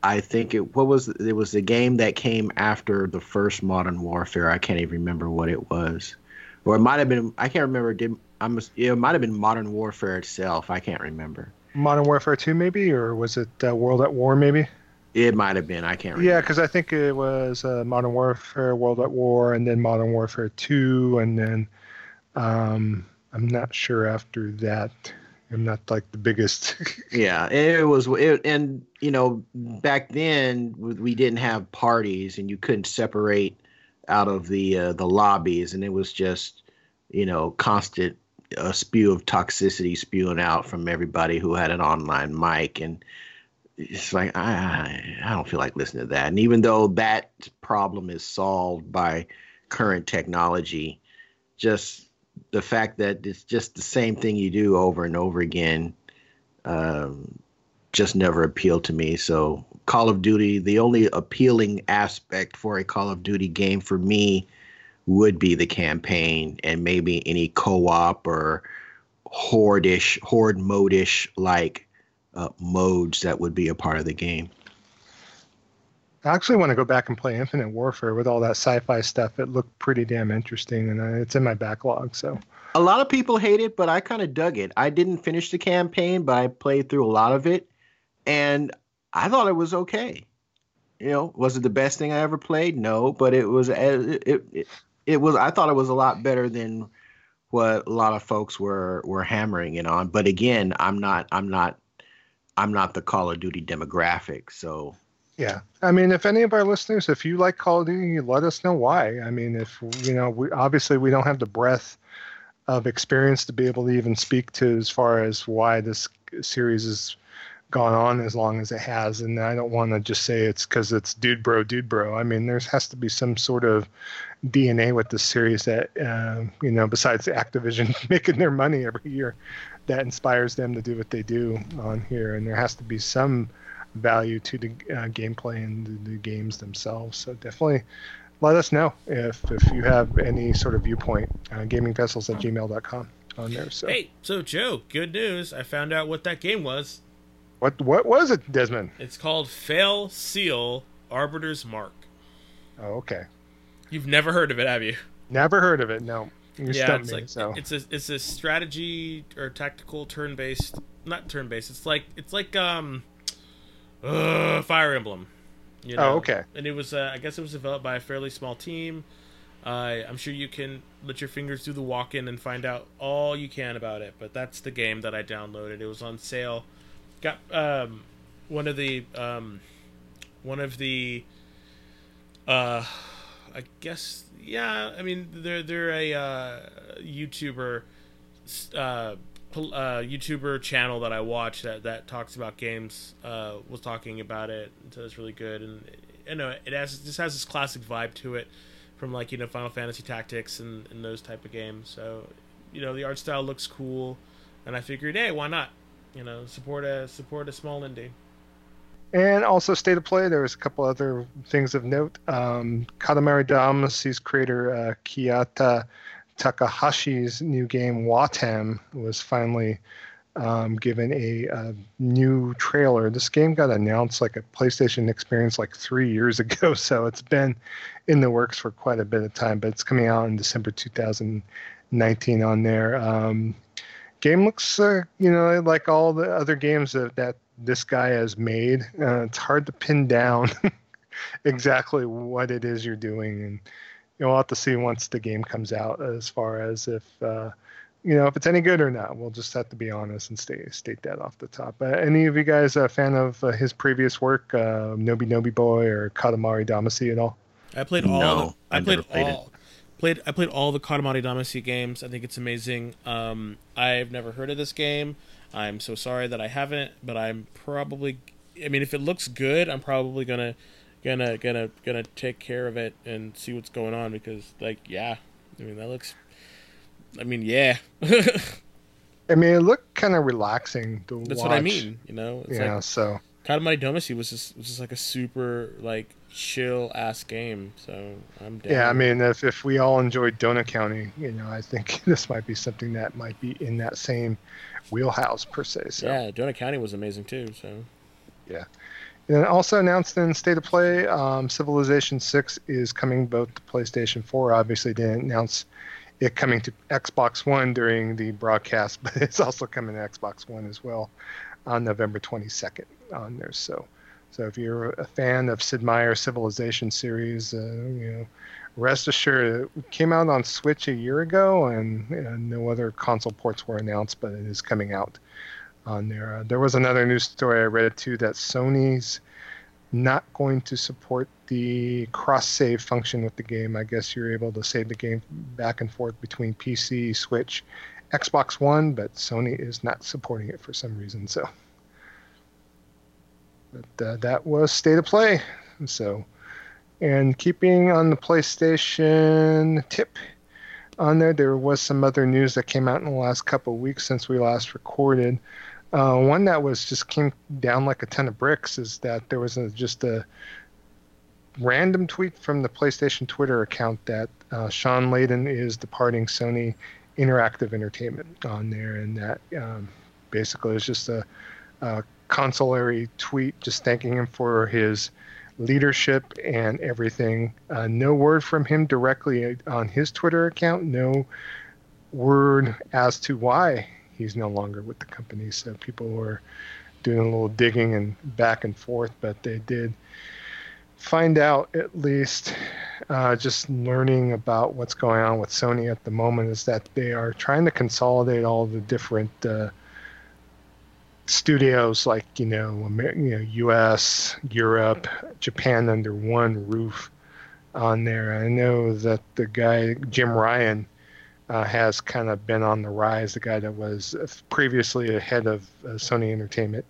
S1: I think it what was it was the game that came after the first Modern Warfare. I can't even remember what it was, or it might have been. I can't remember. Did I'm. It might have been Modern Warfare itself. I can't remember.
S3: Modern Warfare 2, maybe, or was it uh, World at War, maybe?
S1: It might have been. I can't remember.
S3: Yeah, because I think it was uh, Modern Warfare, World at War, and then Modern Warfare 2, and then um, I'm not sure after that. I'm not like the biggest. [LAUGHS]
S1: yeah, it was. It, and you know, back then we didn't have parties, and you couldn't separate out of the uh, the lobbies, and it was just you know constant a spew of toxicity spewing out from everybody who had an online mic and it's like I I don't feel like listening to that. And even though that problem is solved by current technology, just the fact that it's just the same thing you do over and over again um, just never appealed to me. So Call of Duty, the only appealing aspect for a Call of Duty game for me would be the campaign and maybe any co-op or horde-ish, horde mode-ish like uh, modes that would be a part of the game.
S3: I actually want to go back and play Infinite Warfare with all that sci-fi stuff. It looked pretty damn interesting, and uh, it's in my backlog. So
S1: a lot of people hate it, but I kind of dug it. I didn't finish the campaign, but I played through a lot of it, and I thought it was okay. You know, was it the best thing I ever played? No, but it was uh, it, it, it was I thought it was a lot better than what a lot of folks were were hammering it on. But again, I'm not I'm not I'm not the Call of Duty demographic, so
S3: yeah. I mean, if any of our listeners, if you like Call of Duty, let us know why. I mean, if you know, we obviously we don't have the breadth of experience to be able to even speak to as far as why this series has gone on as long as it has. And I don't want to just say it's because it's dude bro, dude bro. I mean, there has to be some sort of DNA with this series that uh, you know, besides Activision [LAUGHS] making their money every year, that inspires them to do what they do on here. And there has to be some value to the uh, gameplay and the, the, games themselves. So definitely let us know if if you have any sort of viewpoint. Uh, gamingvessels at gmail.com on there. So
S2: hey, so Joe, good news! I found out what that game was.
S3: What what was it, Desmond?
S2: It's called Fell Seal Arbiter's Mark.
S3: Oh, okay.
S2: You've never heard of it, have you?
S3: Never heard of it. No.
S2: You're yeah, it's me, like so. it's a it's a strategy or tactical turn based, not turn based. It's like it's like um, uh, Fire Emblem.
S3: You oh, know? Oh, okay.
S2: And it was uh, I guess it was developed by a fairly small team. Uh, I'm sure you can let your fingers do the walk in and find out all you can about it. But that's the game that I downloaded. It was on sale. Got um, one of the um, one of the uh I guess yeah. I mean, they're they're a uh, YouTuber, uh, uh, YouTuber channel that I watch that that talks about games. Uh, was talking about it, so it's really good, and you know, it has just has this classic vibe to it, from like you know Final Fantasy Tactics and, and those type of games. So, you know, the art style looks cool, and I figured, hey, why not? You know, support a support a small indie.
S3: And also state of play, there was a couple other things of note. Um, Katamari Damacy's creator uh, Takahashi's new game Wattam was finally um, given a, a, new trailer. This game got announced like a PlayStation experience like three years [LAUGHS] ago, so it's been in the works for quite a bit of time. But it's coming out in December 2019 on there. Um, game looks, uh, you know, like all the other games that, that this guy has made. Uh, it's hard to pin down [LAUGHS] exactly what it is you're doing, and you'll have to see once the game comes out as far as if uh, you know if it's any good or not. We'll just have to be honest and state state that off the top. Uh, any of you guys a fan of uh, his previous work, uh, Noby Noby Boy or Katamari Damacy at all?
S2: I played all. No, I played played all. It. Played I played all the Katamari Damacy games. I think it's amazing. Um, I've never heard of this game. I'm so sorry that I haven't, but I'm probably. I mean, if it looks good, I'm probably gonna, gonna, gonna, gonna take care of it and see what's going on because, like, yeah, I mean that looks. I mean, yeah. [LAUGHS]
S3: I mean, it looked kind of relaxing to
S2: That's
S3: watch.
S2: what I mean. You know.
S3: It's yeah. Like, so.
S2: Katamari Damacy was just was just like a super like chill ass game. So I'm
S3: down. Yeah, I mean, if if we all enjoyed Donut County, you know, I think [LAUGHS] this might be something that might be in that same wheelhouse per se. So.
S2: Yeah, Donut County was amazing too. So.
S3: Yeah. And also announced in State of Play, um, Civilization 6 is coming both to PlayStation 4. Obviously, didn't announce it coming to Xbox One during the broadcast, [LAUGHS] but it's also coming to Xbox One as well on November 22nd on there. So, so if you're a fan of Sid Meier's Civilization series, uh, you know, rest assured it came out on Switch a year ago, and, and no other console ports were announced, but it is coming out on there. Uh, there was another news story I read too that Sony's not going to support the cross save function with the game. I guess you're able to save the game back and forth between PC, Switch, Xbox One, but Sony is not supporting it for some reason. So, but uh, that was state of play. So, and keeping on the PlayStation tip on there, there was some other news that came out in the last couple of weeks since we last recorded. Uh, one that was just came down like a ton of bricks is that there was a, just a random tweet from the PlayStation Twitter account that uh, Shawn Layden is departing Sony Interactive Entertainment on there, and that um, basically is just a, a consolatory tweet just thanking him for his leadership and everything. Uh, no word from him directly on his Twitter account. No word as to why he's no longer with the company. So people were doing a little digging and back and forth, but they did find out at least uh, just learning about what's going on with Sony at the moment is that they are trying to consolidate all the different uh, studios like you know, Amer- you know U.S., Europe, Japan under one roof on there. I know that the guy Jim Ryan uh, has kind of been on the rise. The guy that was previously a head of uh, Sony Entertainment,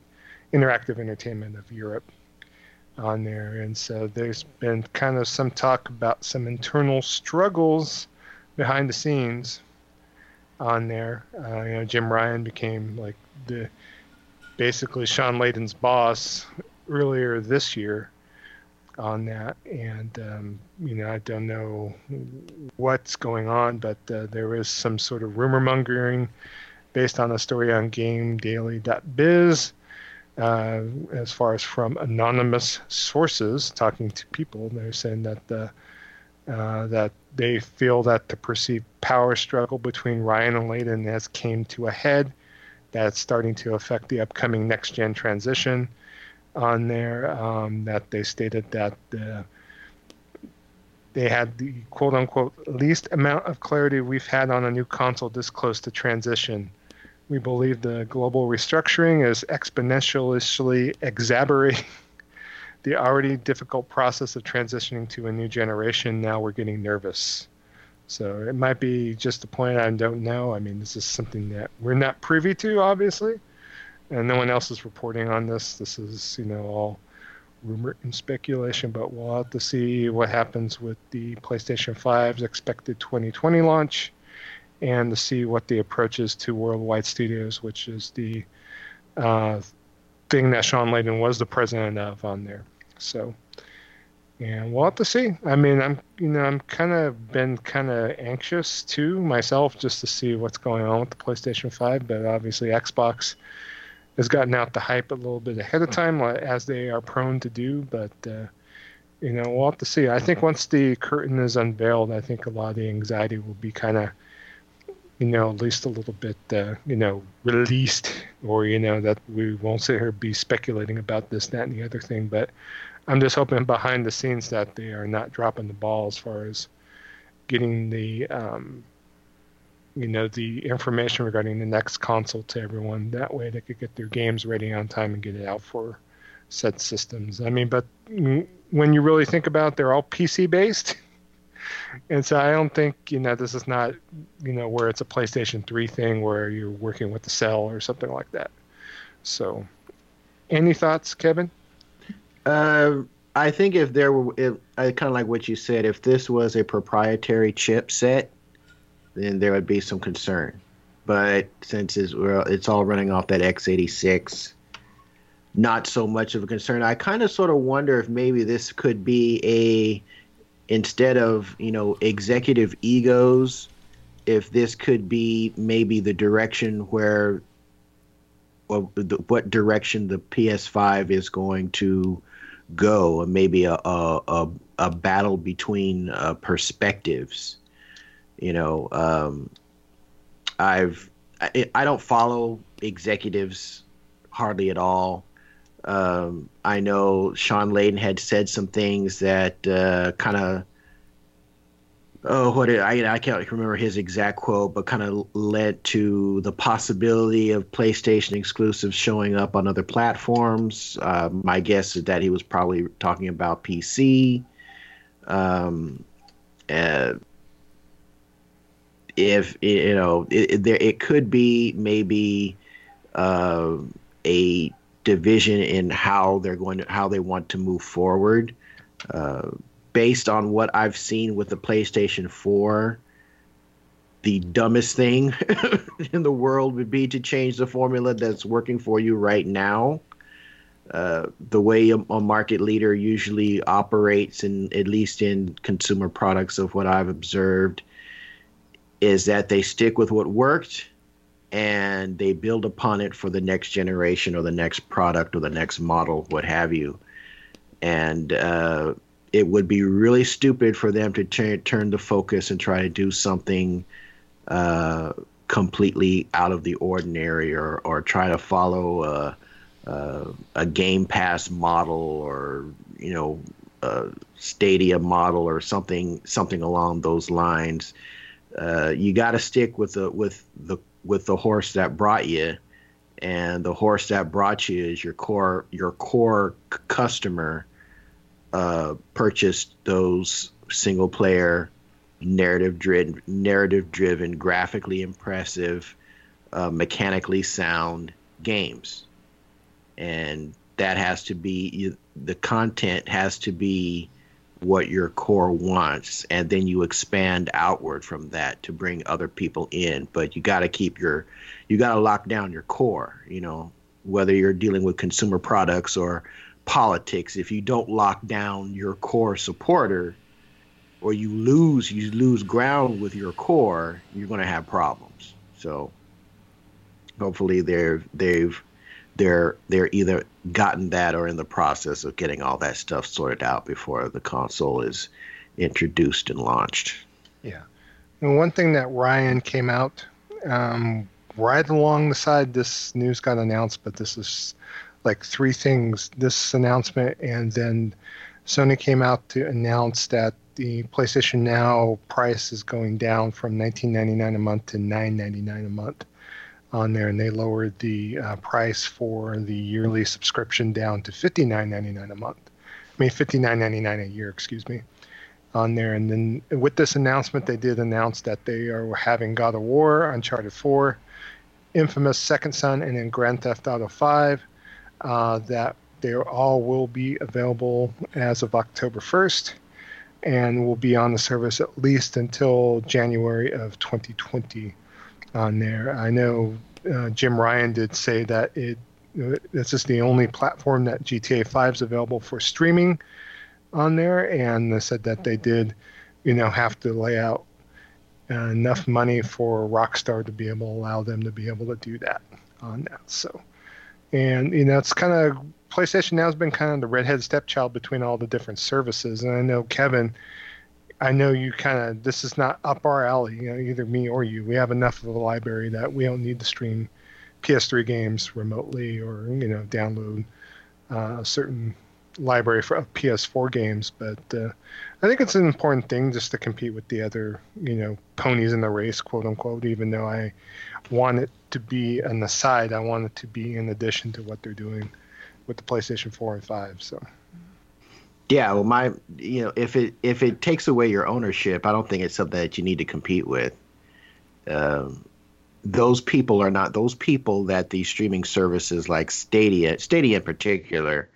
S3: Interactive Entertainment of Europe on there. And so there's been kind of some talk about some internal struggles behind the scenes on there. Uh, you know, Jim Ryan became like the basically Shawn Layden's boss earlier this year on that. And, um, you know, I don't know what's going on, but uh, there is some sort of rumor mongering based on a story on GameDaily.biz uh, as far as from anonymous sources talking to people. They're saying that the, uh, that they feel that the perceived power struggle between Ryan and Layden has came to a head. That's starting to affect the upcoming next gen transition. On there, um, that they stated that the, they had the quote unquote least amount of clarity we've had on a new console this close to transition we believe the global restructuring is exponentially exacerbating [LAUGHS] the already difficult process of transitioning to a new generation. Now we're getting nervous. So it might be just a point I don't know. I mean, this is something that we're not privy to, obviously, and no one else is reporting on this. This is, you know, all rumor and speculation, but we'll have to see what happens with the PlayStation 5's expected 2020 launch and to see what the approach is to Worldwide Studios, which is the uh, thing that Shawn Layden was the president of on there. So, and we'll have to see. I mean, I'm you know I'm kind of been kind of anxious too myself just to see what's going on with the PlayStation 5, but obviously Xbox has gotten out the hype a little bit ahead of time, as they are prone to do. But uh, you know, we'll have to see. I think once the curtain is unveiled, I think a lot of the anxiety will be kind of you know, at least a little bit, uh, you know, released, or you know, that we won't sit here be speculating about this, that, and the other thing. But I'm just hoping behind the scenes that they are not dropping the ball as far as getting the, um, you know, the information regarding the next console to everyone. That way, they could get their games ready on time and get it out for said systems. I mean, but when you really think about, it, they're all PC based. [LAUGHS] and so I don't think you know this is not you know where it's a PlayStation 3 thing where you're working with the cell or something like that. So, any thoughts, Kevin?
S1: Uh, I think if there were, if, I kind of like what you said. If this was a proprietary chipset, then there would be some concern. But since it's it's all running off that x86, not so much of a concern. I kind of sort of wonder if maybe this could be a instead of you know executive egos if this could be maybe the direction where what direction the PS5 is going to go, maybe a a, a, a battle between uh, perspectives. You know, um, I've I, I don't follow executives hardly at all. Um, I know Shawn Layden had said some things that uh, kind of oh what it, I I can't remember his exact quote, but kind of led to the possibility of PlayStation exclusives showing up on other platforms. Uh, my guess is that he was probably talking about PC. Um, uh, if you know, it, there it could be maybe uh, a division in how they're going to how they want to move forward. Based on what I've seen with the PlayStation 4, the dumbest thing [LAUGHS] in the world would be to change the formula that's working for you right now. Uh, the way a, a, market leader usually operates, in at least in consumer products, of what I've observed, is that they stick with what worked and they build upon it for the next generation or the next product or the next model, what have you. And uh, it would be really stupid for them to t- turn the focus and try to do something uh, completely out of the ordinary or, or try to follow a, a, a Game Pass model or, you know, a Stadia model or something something along those lines. Uh, you got to stick with the with the with the horse that brought you, and the horse that brought you is your core your core c- customer uh, purchased those single player narrative driven narrative driven graphically impressive uh, mechanically sound games. And that has to be the content has to be what your core wants and then you expand outward from that to bring other people in. But you got to keep your you got to lock down your core you know whether you're dealing with consumer products or politics. If you don't lock down your core supporter or you lose you lose ground with your core you're going to have problems. So hopefully they're they've they're they're either gotten that or in the process of getting all that stuff sorted out before the console is introduced and launched.
S3: Yeah. And one thing that ryan came out um, right along the side this news got announced but this is like three things this announcement, and then Sony came out to announce that the PlayStation Now price is going down from 19.99 a month to 9.99 a month on there, and they lowered the uh, price for the yearly subscription down to 59.99 a month. I mean 59.99 a year, excuse me, on there. And then with this announcement, they did announce that they are having God of War, Uncharted 4, Infamous Second Son, and then Grand Theft Auto 5 uh, that they all will be available as of October 1st and will be on the service at least until January of 2020 on there. I know uh, Jim Ryan did say that it this is the only platform that GTA 5 is available for streaming on there, and they said that they did, you know, have to lay out enough money for Rockstar to be able to allow them to be able to do that on that. So and you know it's kind of PlayStation now has been kind of the redhead stepchild between all the different services. And I know Kevin, I know you kind of this is not up our alley. You know, either me or you. We have enough of a library that we don't need to stream PS3 games remotely or you know download uh, a certain library for PS4 games. But uh, I think it's an important thing just to compete with the other you know ponies in the race, quote unquote. Even though I want it to be an aside. I want it to be in addition to what they're doing with the PlayStation 4 and 5. So.
S1: Yeah, well, my you know, if it if it takes away your ownership, I don't think it's something that you need to compete with. Um, those people are not those people that the streaming services like Stadia, Stadia in particular.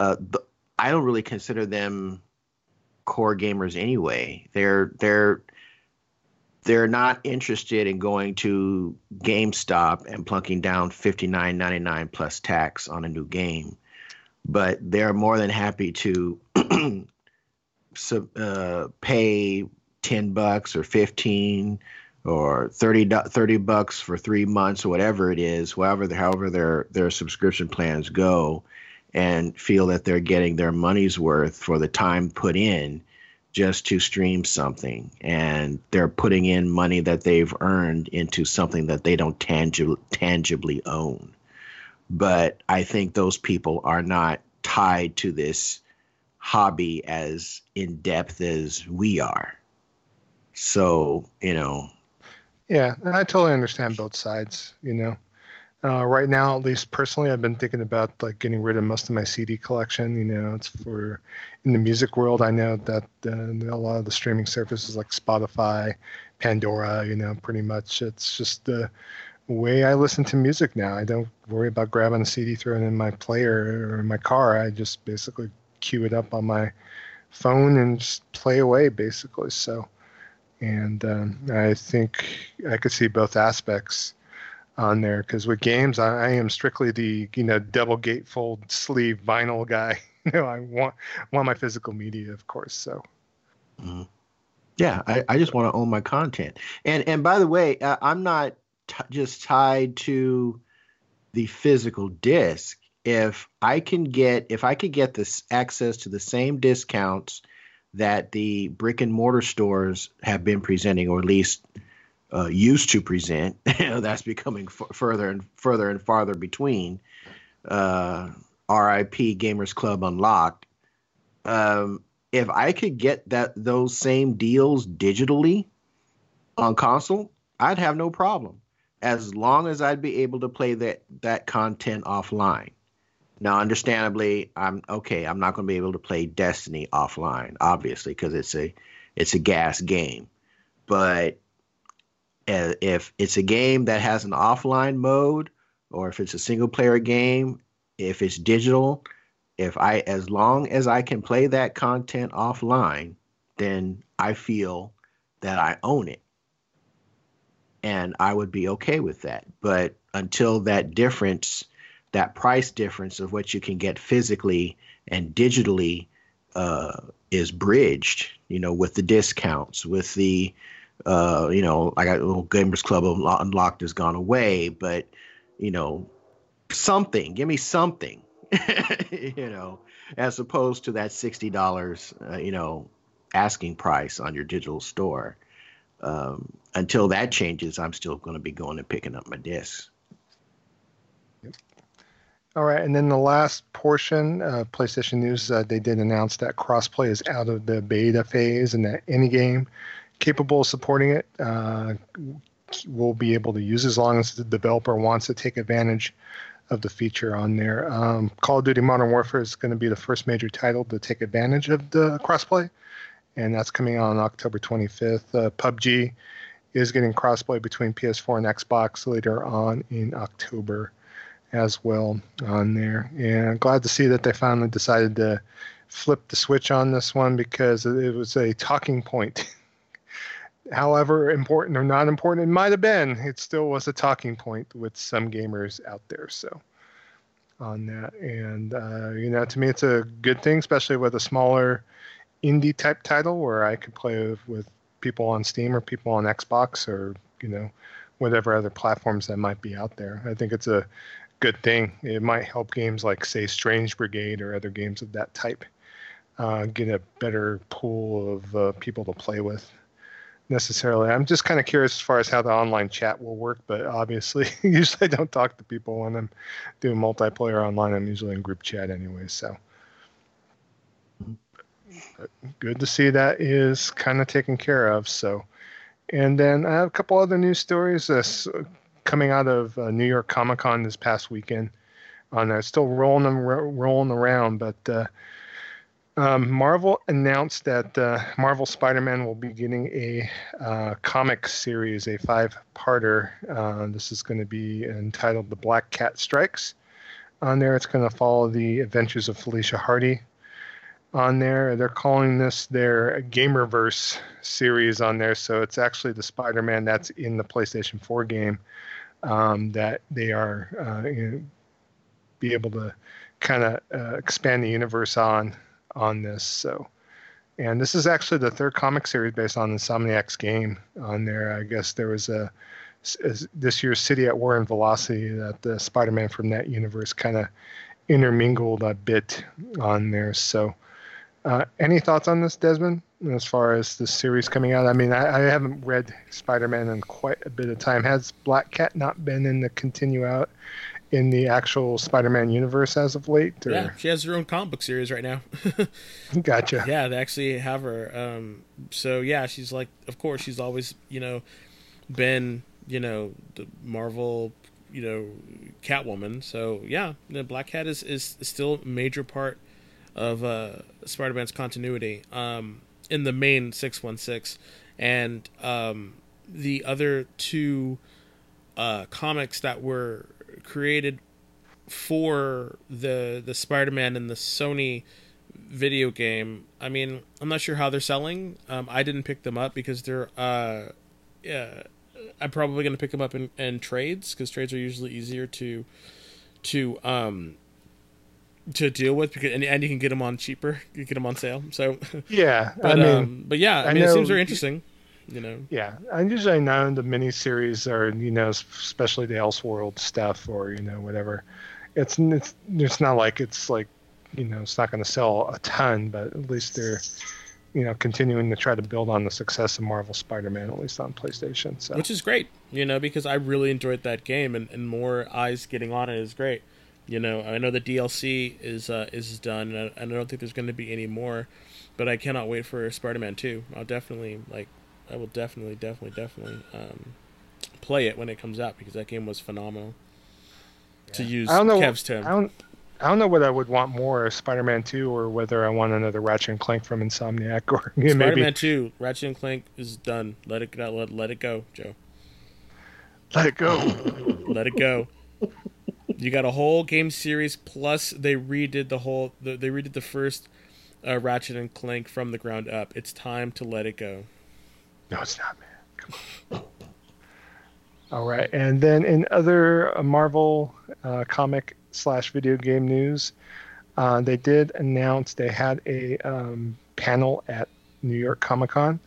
S1: Uh, I don't really consider them core gamers anyway. They're they're they're not interested in going to GameStop and plunking down fifty nine ninety nine plus tax on a new game, but they're more than happy to [CLEARS THROAT] uh, pay ten bucks or fifteen or 30, 30 bucks for three months or whatever it is, however however their their subscription plans go, and feel that they're getting their money's worth for the time put in just to stream something and they're putting in money that they've earned into something that they don't tangi- tangibly own. But I think those people are not tied to this hobby as in depth as we are. So, you know.
S3: Yeah, I totally understand both sides, you know. Uh, right now, at least personally, I've been thinking about like getting rid of most of my CD collection. You know, it's for in the music world. I know that uh, a lot of the streaming services like Spotify, Pandora. You know, pretty much it's just the way I listen to music now. I don't worry about grabbing a CD, throwing in my player or in my car. I just basically cue it up on my phone and just play away, basically. So, and um, I think I could see both aspects on there because with games I, I, am strictly the you know double gatefold sleeve vinyl guy. [LAUGHS] You know i want want my physical media of course so.
S1: Mm-hmm. yeah I, I just want to own my content. And and by the way uh, i'm not t- just tied to the physical disc. If i can get if i could get this access to the same discounts that the brick and mortar stores have been presenting or at least uh, used to present. [LAUGHS] that's becoming f- further and further and farther between. Uh, RIP Gamers Club Unlocked. Um, if I could get that those same deals digitally on console, I'd have no problem, as long as I'd be able to play that that content offline. Now, understandably, I'm okay. I'm not going to be able to play Destiny offline, obviously, because it's a it's a GaaS game. But if it's a game that has an offline mode or if it's a single player game, if it's digital, if I as long as I can play that content offline, then I feel that I own it. And I would be okay with that. But until that difference, that price difference of what you can get physically and digitally uh, is bridged, you know, with the discounts, with the uh, you know, I got a little gamers club unlocked has gone away, but you know, something. Give me something. [LAUGHS] you know, as opposed to that sixty dollars, uh, you know, asking price on your digital store. Um, until that changes, I'm still going to be going and picking up my discs.
S3: All right, and then the last portion, uh, PlayStation News, uh, they did announce that crossplay is out of the beta phase and that any game capable of supporting it. Uh, we'll be able to use as long as the developer wants to take advantage of the feature on there. Um, Call of Duty Modern Warfare is going to be the first major title to take advantage of the crossplay, and that's coming out on October 25th. Uh, PUBG is getting crossplay between PS4 and Xbox later on in October as well on there. And glad to see that they finally decided to flip the switch on this one because it was a talking point [LAUGHS] however important or not important it might have been, it still was a talking point with some gamers out there. So on that, and uh, you know, to me, it's a good thing, especially with a smaller indie type title where I could play with, people on Steam or people on Xbox or you know whatever other platforms that might be out there. I think it's a good thing. It might help games like say Strange Brigade or other games of that type uh, get a better pool of uh, people to play with necessarily. I'm just kind of curious as far as how the online chat will work, but obviously, [LAUGHS] usually I don't talk to people when I'm doing multiplayer online. I'm usually in group chat anyway, so. But good to see that is kind of taken care of. So, and then I have a couple other news stories uh, coming out of uh, New York Comic Con this past weekend. On that, still rolling rolling around, but uh, um, Marvel announced that uh, Marvel Spider-Man will be getting a uh, comic series, a five-parter. Uh, this is going to be entitled "The Black Cat Strikes." On there, it's going to follow the adventures of Felicia Hardy. On there, they're calling this their Gamerverse series. On there, so it's actually the Spider-Man that's in the PlayStation 4 game um, that they are uh, you know, be able to kind of uh, expand the universe on on this. So, and this is actually the third comic series based on Insomniac's game on there. I guess there was a, a this year's City at War and Velocity that the Spider-Man from that universe kind of intermingled a bit on there. So, Uh, any thoughts on this, Desmond, as far as the series coming out? I mean, I, I haven't read Spider Man in quite a bit of time. Has Black Cat not been in the continue out in the actual Spider Man universe as of late?
S2: Or? Yeah, she has her own comic book series right now. [LAUGHS]
S3: gotcha.
S2: Yeah, they actually have her. Um, so, yeah, she's like, of course, she's always, you know, been, you know, the Marvel you know Catwoman. So yeah, the Black Cat is is still a major part of uh, Spider-Man's continuity um, in the main 616 and um, the other two uh, comics that were created for the the Spider-Man and the Sony video game. I mean, I'm not sure how they're selling. Um, I didn't pick them up because they're uh, yeah, I'm probably going to pick them up in, in trades because trades are usually easier to to um to deal with because and, and you can get them on cheaper you get them on sale so
S3: yeah [LAUGHS]
S2: but,
S3: i mean
S2: um, but yeah i, I mean know, it seems very interesting you know
S3: yeah i usually know the miniseries or you know especially the elseworld stuff or you know whatever it's it's it's not like it's like you know it's not going to sell a ton but at least they're you know continuing to try to build on the success of marvel spider-man at least on playstation so
S2: which is great you know because i really enjoyed that game and, and more eyes getting on it is great you know, I know the DLC is uh, is done, and I, don't think there's going to be any more. But I cannot wait for Spider-Man Two. I'll definitely like, I will definitely, definitely, definitely um, play it when it comes out because that game was phenomenal. Yeah. To use I don't know, Kev's term.
S3: I don't, I don't know whether I would want more Spider-Man Two or whether I want another Ratchet and Clank from Insomniac [LAUGHS] or
S2: maybe Spider-Man Two. Ratchet and Clank is done. Let it let, let it go, Joe.
S3: Let it go. [COUGHS]
S2: let it go. You got a whole game series plus they redid the whole they redid the first uh, Ratchet and Clank from the ground up. It's time to let it go.
S3: No, it's not, man. Come on. All right, and then in other uh, Marvel uh, comic slash video game news, uh, they did announce they had a um, panel at New York Comic Con,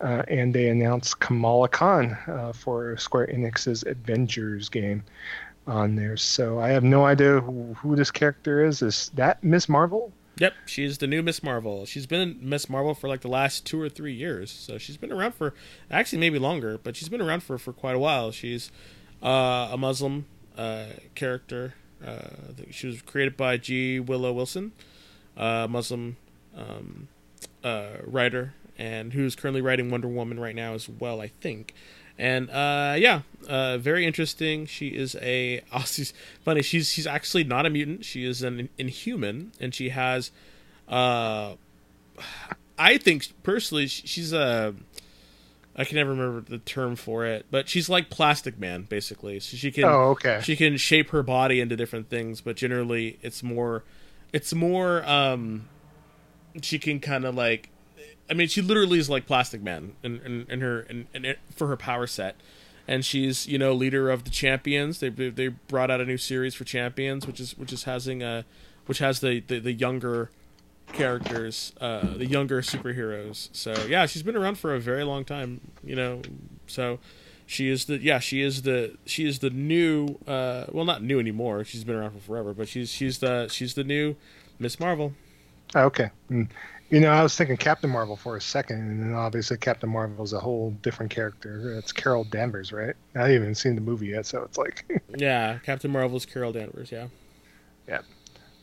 S3: uh, and they announced Kamala Khan uh, for Square Enix's Avengers game on there. So I have no idea who, who this character is. Is that Miss Marvel?
S2: Yep, she's the new Miss Marvel. She's been Miss Marvel for like the last two or three years. So she's been around for actually maybe longer, but she's been around for for quite a while. She's uh, a Muslim uh, character. Uh, she was created by G. Willow Wilson, a Muslim um, uh, writer, and who's currently writing Wonder Woman right now as well, I think. And uh, yeah, uh, very interesting. She is a [LAUGHS] oh, she's funny. She's she's actually not a mutant. She is an inhuman, and she has, uh, I think personally, she's a. I can never remember the term for it, but she's like Plastic Man, basically. So she can,
S3: oh, okay.
S2: She can shape her body into different things, but generally, it's more, it's more. um She can kind of like I mean, she literally is like Plastic Man in, in, in her in, in, for her power set, and she's you know leader of the champions. They they brought out a new series for champions, which is which is having a which has the the, the younger characters, uh, the younger superheroes. So yeah, she's been around for a very long time. You know, so she is the yeah she is the she is the new uh, well not new anymore. She's been around for forever, but she's she's the she's the new Miss Marvel.
S3: Okay. Mm. You know, I was thinking Captain Marvel for a second, and then obviously Captain Marvel is a whole different character. It's Carol Danvers, right? I haven't even seen the movie yet, so it's like. [LAUGHS]
S2: yeah, Captain Marvel's Carol Danvers. Yeah.
S3: Yeah.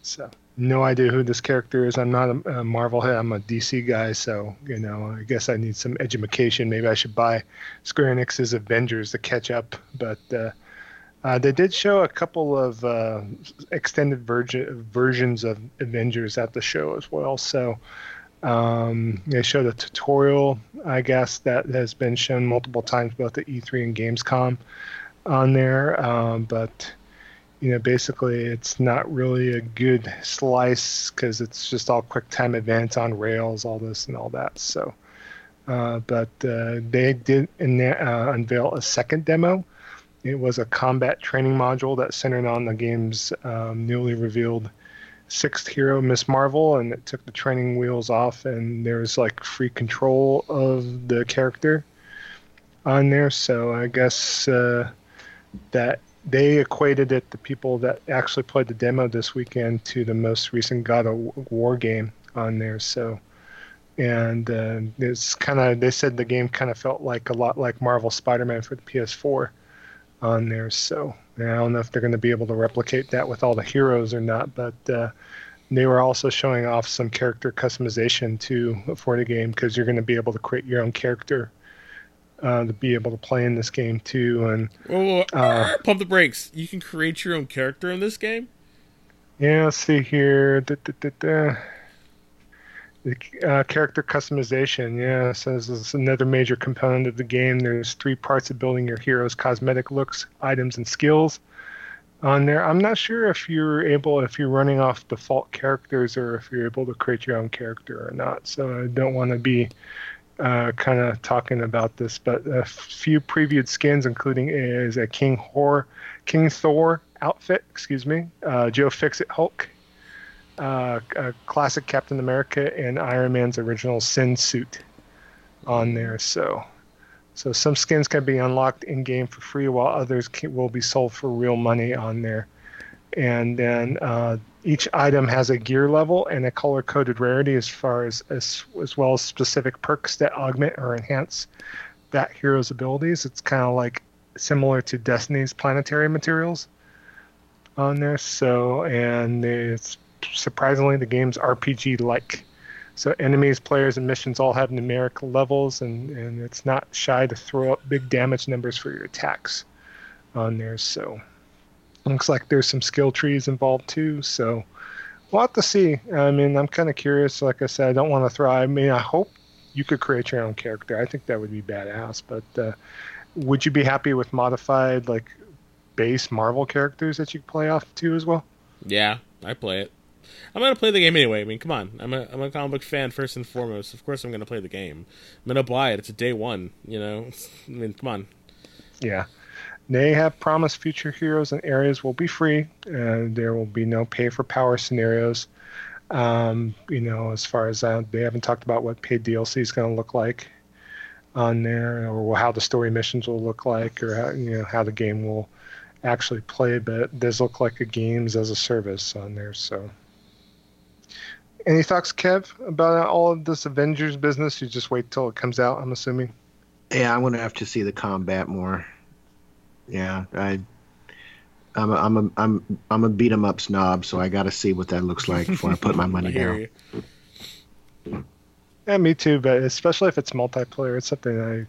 S3: So no idea who this character is. I'm not a, a Marvel head. I'm a DC guy, so you know, I guess I need some education. Maybe I should buy Square Enix's Avengers to catch up. But uh, uh, they did show a couple of uh, extended version, versions of Avengers at the show as well. So um, they showed a tutorial, I guess, that has been shown multiple times both at E3 and Gamescom on there. Um, but you know, basically, it's not really a good slice because it's just all QuickTime events on Rails, all this and all that. So, uh, but uh, they did uh, unveil a second demo. It was a combat training module that centered on the game's um, newly revealed sixth hero, Miss Marvel, and it took the training wheels off, and there was like free control of the character on there. So I guess uh, that they equated it, the people that actually played the demo this weekend, to the most recent God of War game on there. So, and uh, it's kind of they said the game kind of felt like a lot like Marvel Spider-Man for the PS4 on there. So I don't know if they're going to be able to replicate that with all the heroes or not, but uh, they were also showing off some character customization too for the game because you're going to be able to create your own character uh, to be able to play in this game too. And
S2: whoa, whoa, uh, pump the brakes! You can create your own character in this game.
S3: Yeah, let's see here. Da, da, da, uh, character customization, yeah, says it's another major component of the game. There's three parts of building your hero's cosmetic looks, items, and skills on there. I'm not sure if you're able, if you're running off default characters or if you're able to create your own character or not. So I don't want to be uh, kind of talking about this, but a few previewed skins, including is a King Hor, King Thor outfit, excuse me, uh, Joe Fixit Hulk, uh, classic Captain America, and Iron Man's original Sin suit on there. So, so some skins can be unlocked in game for free, while others can, will be sold for real money on there. And then uh, each item has a gear level and a color coded rarity as far as, as as well as specific perks that augment or enhance that hero's abilities. It's kind of like similar to Destiny's planetary materials on there. So and it's surprisingly the game's RPG like. So enemies, players, and missions all have numeric levels, and, and it's not shy to throw up big damage numbers for your attacks on there. So looks like there's some skill trees involved too. So we'll have to see. I mean, I'm kind of curious. Like I said, I don't want to throw. I mean, I hope you could create your own character. I think that would be badass. But uh, would you be happy with modified like base Marvel characters that you play off too as well?
S2: Yeah, I play it. I'm gonna play the game anyway. I mean, come on. I'm a I'm a comic book fan first and foremost. Of course, I'm gonna play the game. I'm gonna buy it. It's a day one. You know. [LAUGHS] I mean, come on.
S3: Yeah. They have promised future heroes and areas will be free, and there will be no pay for power scenarios. Um, you know, as far as uh, they haven't talked about what paid DLC is going to look like on there, or how the story missions will look like, or how, you know how the game will actually play. But it does look like a games as a service on there. So, any thoughts, Kev, about all of this Avengers business? You just wait till it comes out. I'm assuming.
S1: Yeah, I'm gonna have to see the combat more. Yeah, I, I'm a, I'm a, I'm I'm a beat 'em up snob, so I got to see what that looks like before I put my money [LAUGHS] down.
S3: Yeah, me too. But especially if it's multiplayer, it's something I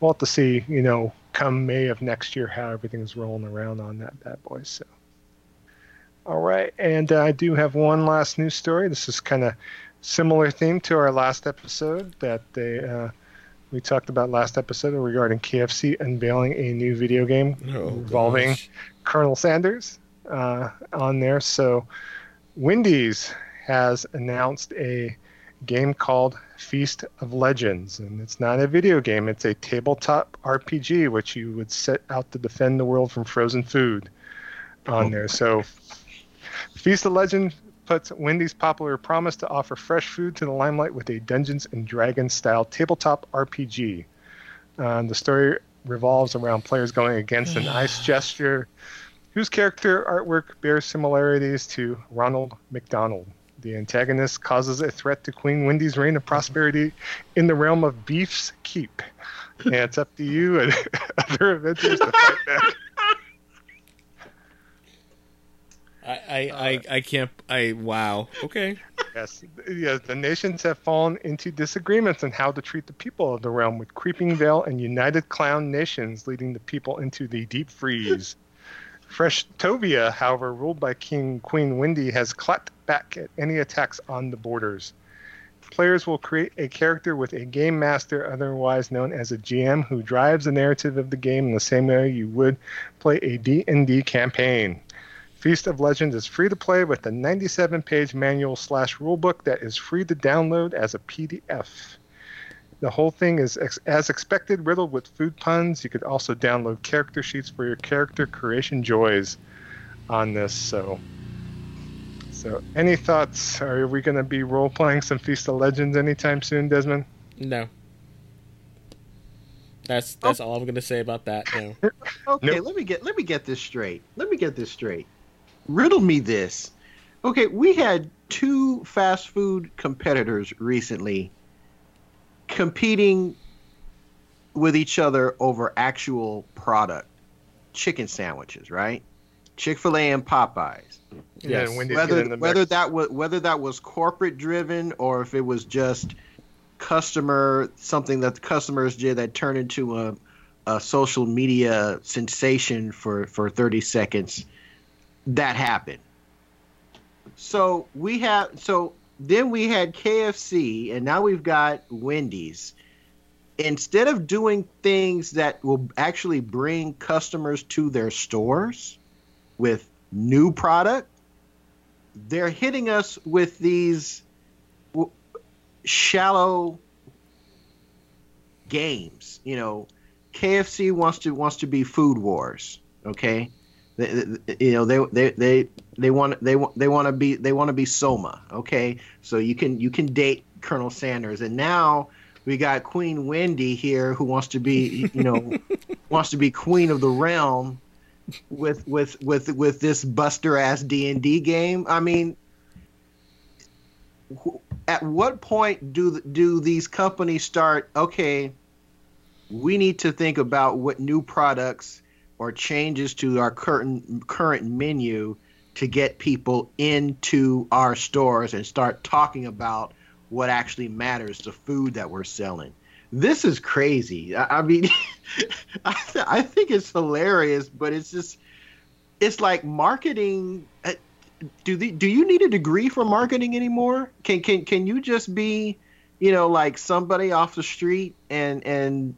S3: want to see. You know, come May of next year, how everything's rolling around on that bad boy. So, all right, and uh, I do have one last news story. This is kind of similar theme to our last episode that they. Uh, we talked about last episode regarding KFC unveiling a new video game oh, involving gosh. Colonel Sanders uh, on there. So, Wendy's has announced a game called Feast of Legends, and it's not a video game; it's a tabletop RPG, which you would set out to defend the world from frozen food on oh. there. So, Feast of Legend puts Wendy's popular promise to offer fresh food to the limelight with a Dungeons and Dragons style tabletop RPG. Uh, the story revolves around players going against an Ice Jester whose character artwork bears similarities to Ronald McDonald. The antagonist causes a threat to Queen Wendy's reign of prosperity in the realm of Beef's Keep. And it's up to you and [LAUGHS] other adventurers to fight back.
S2: I, I, uh, I, I can't. I wow. Okay.
S3: Yes, yes. The nations have fallen into disagreements on how to treat the people of the realm, with Creeping Veil and United Clown nations leading the people into the deep freeze. Fresh Tovia, however, ruled by King Queen Wendy, has clapped back at any attacks on the borders. Players will create a character with a game master, otherwise known as a GM, who drives the narrative of the game in the same way you would play a D&D campaign. Feast of Legends is free to play with a 97 page manual slash rulebook that is free to download as a PDF. The whole thing is, ex- as expected, riddled with food puns. You could also download character sheets for your character creation joys on this. So, so any thoughts? Are we going to be role playing some Feast of Legends anytime soon, Desmond?
S2: No. That's that's oh. all I'm going to say about that.
S1: No. [LAUGHS] okay, nope. let me get let me get this straight. Let me get this straight riddle me this. Okay, we had two fast food competitors recently competing with each other over actual product chicken sandwiches, right? Chick Fil A and Popeyes.
S3: Yeah,
S2: Yes.
S3: Wendy's
S1: Whether
S3: getting the
S1: whether that was whether that was corporate driven or if it was just customer something that the customers did that turned into a a social media sensation for for 30 seconds that happened. So we have so then we had KFC and now we've got Wendy's. Instead of doing things that will actually bring customers to their stores with new product they're hitting us with these shallow games. You know KFC wants to wants to be food wars okay they, they- you know they they they they want they want they want to be they want to be Soma okay? So you can you can date Colonel Sanders. And now we got Queen Wendy here who wants to be you know [LAUGHS] wants to be queen of the realm with with with with this buster ass D&D game. I mean at what point do do these companies start okay we need to think about what new products or changes to our current current menu to get people into our stores and start talking about what actually matters the food that we're selling. This is crazy. I, I mean [LAUGHS] I, th- I think it's hilarious but it's just it's like marketing uh, do the, do you need a degree for marketing anymore? Can can can you just be you know like somebody off the street and and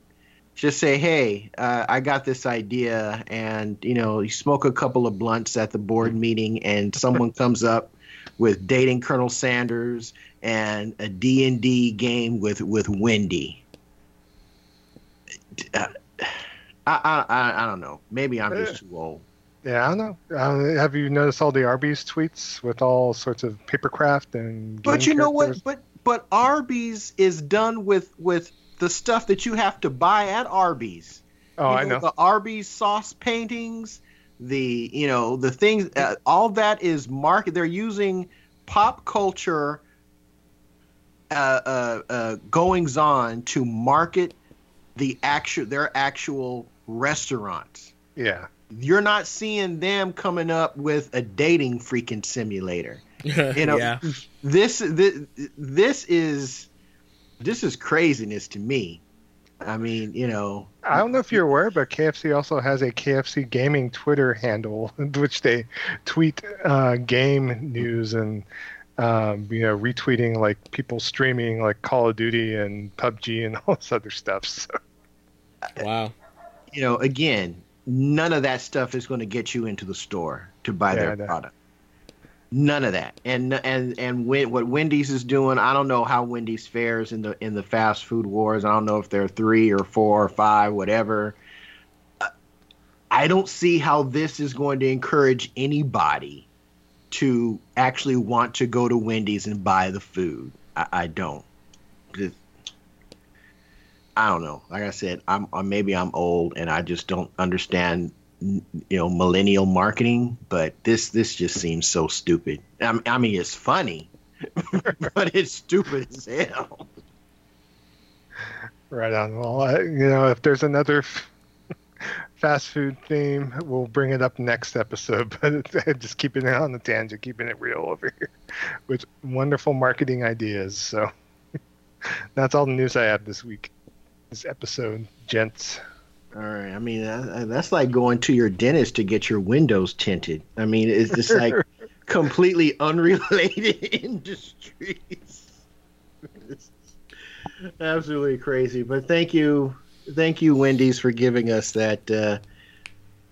S1: just say, "Hey, uh, I got this idea," and you know, you smoke a couple of blunts at the board meeting, and someone [LAUGHS] comes up with dating Colonel Sanders and a D and D game with with Wendy. Uh, I, I I don't know. Maybe I'm just too old.
S3: Yeah, I don't know. Uh, have you noticed all the Arby's tweets with all sorts of papercraft and?
S1: But you know what? But but Arby's is done with with the stuff that you have to buy at Arby's.
S3: Oh,
S1: you
S3: I know.
S1: the Arby's sauce paintings, the you know the things, uh, all that is market. They're using pop culture uh, uh, uh, goings on to market the actual their actual restaurants.
S3: Yeah.
S1: You're not seeing them coming up with a dating freaking simulator. [LAUGHS] You know,
S2: yeah.
S1: this this, this is this is craziness to me. I mean, you know,
S3: I don't know if you're aware, but KFC also has a KFC gaming Twitter handle, [LAUGHS] which they tweet uh, game news and um, you know retweeting like people streaming like Call of Duty and PUBG and [LAUGHS] all this other stuff. So,
S2: Wow.
S1: you know, again, none of that stuff is going to get you into the store to buy
S3: Yeah,
S1: their product. None of that. And and and when, what Wendy's is doing, I don't know how Wendy's fares in the in the fast food wars. I don't know if they're three or four or five, whatever. I don't see how this is going to encourage anybody to actually want to go to Wendy's and buy the food. I, I don't. Just- I don't know. Like I said, I'm uh, maybe I'm old and I just don't understand, you know, millennial marketing. But this this just seems so stupid. I I mean it's funny, [LAUGHS] but it's stupid as hell.
S3: right on. Well, uh, you know, if there's another [LAUGHS] fast food theme, we'll bring it up next episode. [LAUGHS] But just keeping it on the tangent, keeping it real over here with wonderful marketing ideas. So that's all the news I have this week. This episode, gents.
S1: All right. I mean, that, that's like going to your dentist to get your windows tinted. I mean, it's just like [LAUGHS] completely unrelated [LAUGHS] industries. It's absolutely crazy. But thank you, thank you, Wendy's, for giving us that uh,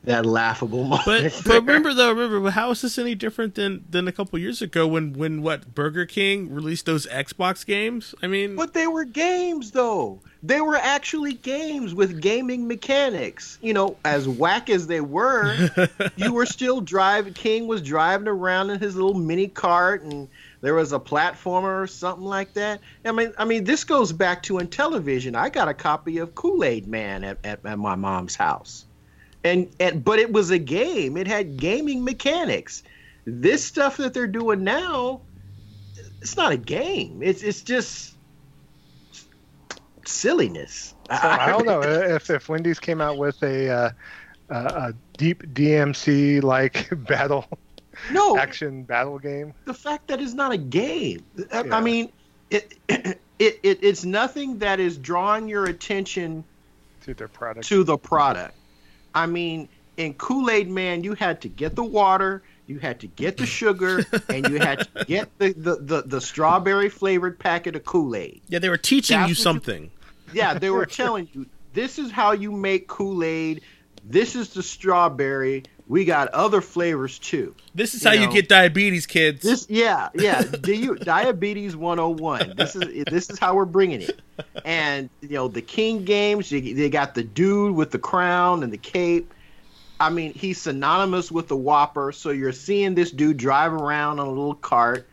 S1: that laughable moment.
S2: But [LAUGHS] but remember though, remember how is this any different than than a couple years ago when when what Burger King released those Xbox games? I mean,
S1: But they were games, though. They were actually games with gaming mechanics. You know, as whack as they were, [LAUGHS] you were still driving. King was driving around in his little mini cart, and there was a platformer or something like that. I mean, I mean, this goes back to in television. I got a copy of Kool Aid Man at, at, at my mom's house, and, and but it was a game. It had gaming mechanics. This stuff that they're doing now it's not a game. It's it's just silliness.
S3: So I don't know [LAUGHS] if if Wendy's came out with a uh, a deep DMC like [LAUGHS] battle
S1: no
S3: action battle game.
S1: The fact that it's not a game. I, yeah. I mean, it, [CLEARS THROAT] it it it's nothing that is drawing your attention
S3: to the product.
S1: To the product. I mean, in Kool Aid Man, you had to get the water, you had to get the sugar, [LAUGHS] and you had to get the, the, the, the strawberry flavored packet of Kool Aid.
S2: Yeah, they were teaching That's you something. You,
S1: yeah, they were [LAUGHS] telling you this is how you make Kool Aid. This is the strawberry. We got other flavors too.
S2: This is you how know, you get diabetes, kids.
S1: This, yeah, yeah. Do you [LAUGHS] diabetes 101? This is this is how we're bringing it. And you know the King games. They got the dude with the crown and the cape. I mean, he's synonymous with the Whopper. So you're seeing this dude drive around on a little cart.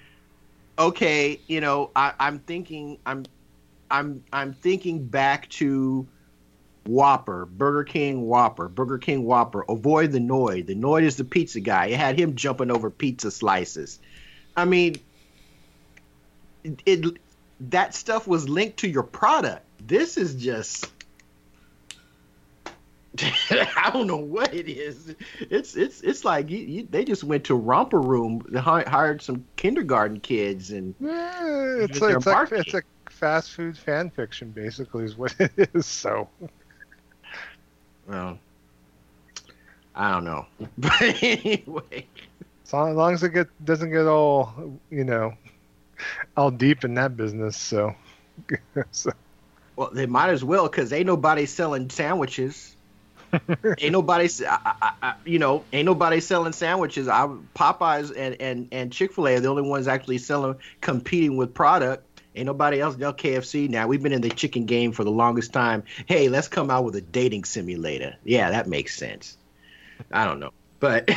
S1: Okay, you know, I, I'm thinking, I'm, I'm, I'm thinking back to Whopper, Burger King Whopper, Burger King Whopper. Avoid the Noid. The Noid is the pizza guy. It had him jumping over pizza slices. I mean, it, it that stuff was linked to your product. This is just [LAUGHS] I don't know what it is. It's it's it's like you, you, they just went to romper room, hired some kindergarten kids, and
S3: yeah, it's, like, it's, like, it's a fast food fan fiction, basically, is what it is. So,
S1: well, I don't know, [LAUGHS] but anyway,
S3: as long, as long as it get, doesn't get all you know, all deep in that business, so. [LAUGHS]
S1: so. Well, they might as well because ain't nobody selling sandwiches [LAUGHS] ain't nobody, I, I, you know, ain't nobody selling sandwiches. I, Popeyes and and and Chick Fil A are the only ones actually selling, competing with product. Ain't nobody else. No KFC. Now we've been in the chicken game for the longest time. Hey, let's come out with a dating simulator. Yeah, that makes sense. I don't know, but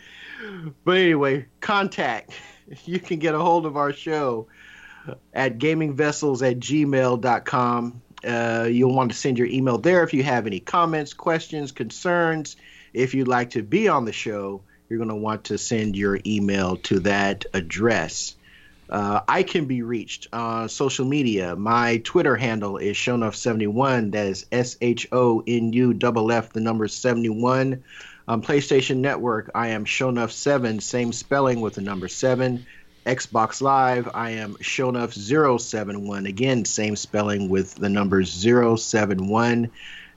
S1: [LAUGHS] but anyway, contact. [LAUGHS] You can get a hold of our show at gamingvessels at gmail.com uh, you'll want to send your email there if you have any comments, questions, concerns. If you'd like to be on the show, you're going to want to send your email to that address. Uh, I can be reached on social media. My Twitter handle is Shonuff71. That is S H O N U F F, the number 71. On PlayStation Network, I am Shonuff7, same spelling with the number 7. Xbox Live, I am Shonuff071. Again, same spelling with the numbers 071.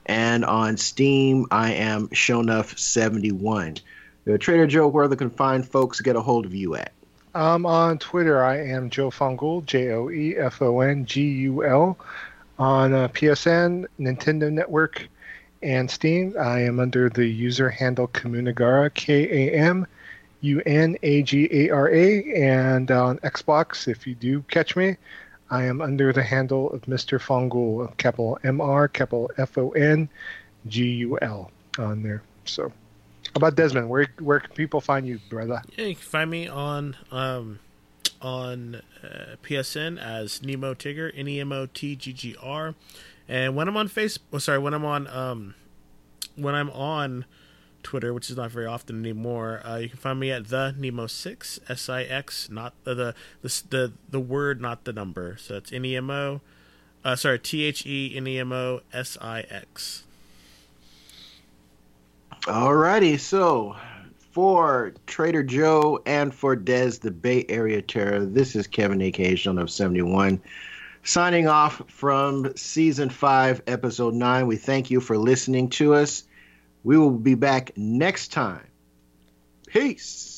S1: And on Steam, I am Shonuff71. Uh, Trader Joe, where the confined folks get a hold of you at?
S3: Um, on Twitter, I am Joe Fongul, J O E F O N G U L. On uh, PSN, Nintendo Network, and Steam, I am under the user handle Kamunagara, K A M U N A G A R A. And on Xbox, if you do catch me, I am under the handle of Mr. Fongul, capital M R, capital F O N G U L on there. So, about Desmond? Where where can people find you, brother?
S2: Yeah, you can find me on um, on uh, PSN as Nemo Tigger, N E M O T G G R, and when I'm on Facebook, oh, sorry, when I'm on um, when I'm on Twitter, which is not very often anymore. Uh, you can find me at the Nemo Six S I X, not the, the the the the word, not the number. So it's N E M O, uh, sorry T H E N E M O S I X.
S1: Alrighty, so for Trader Joe and for Des, the Bay Area Terror, this is Kevin, aka of 71, signing off from season 5, episode 9. We thank you for listening to us. We will be back next time. Peace.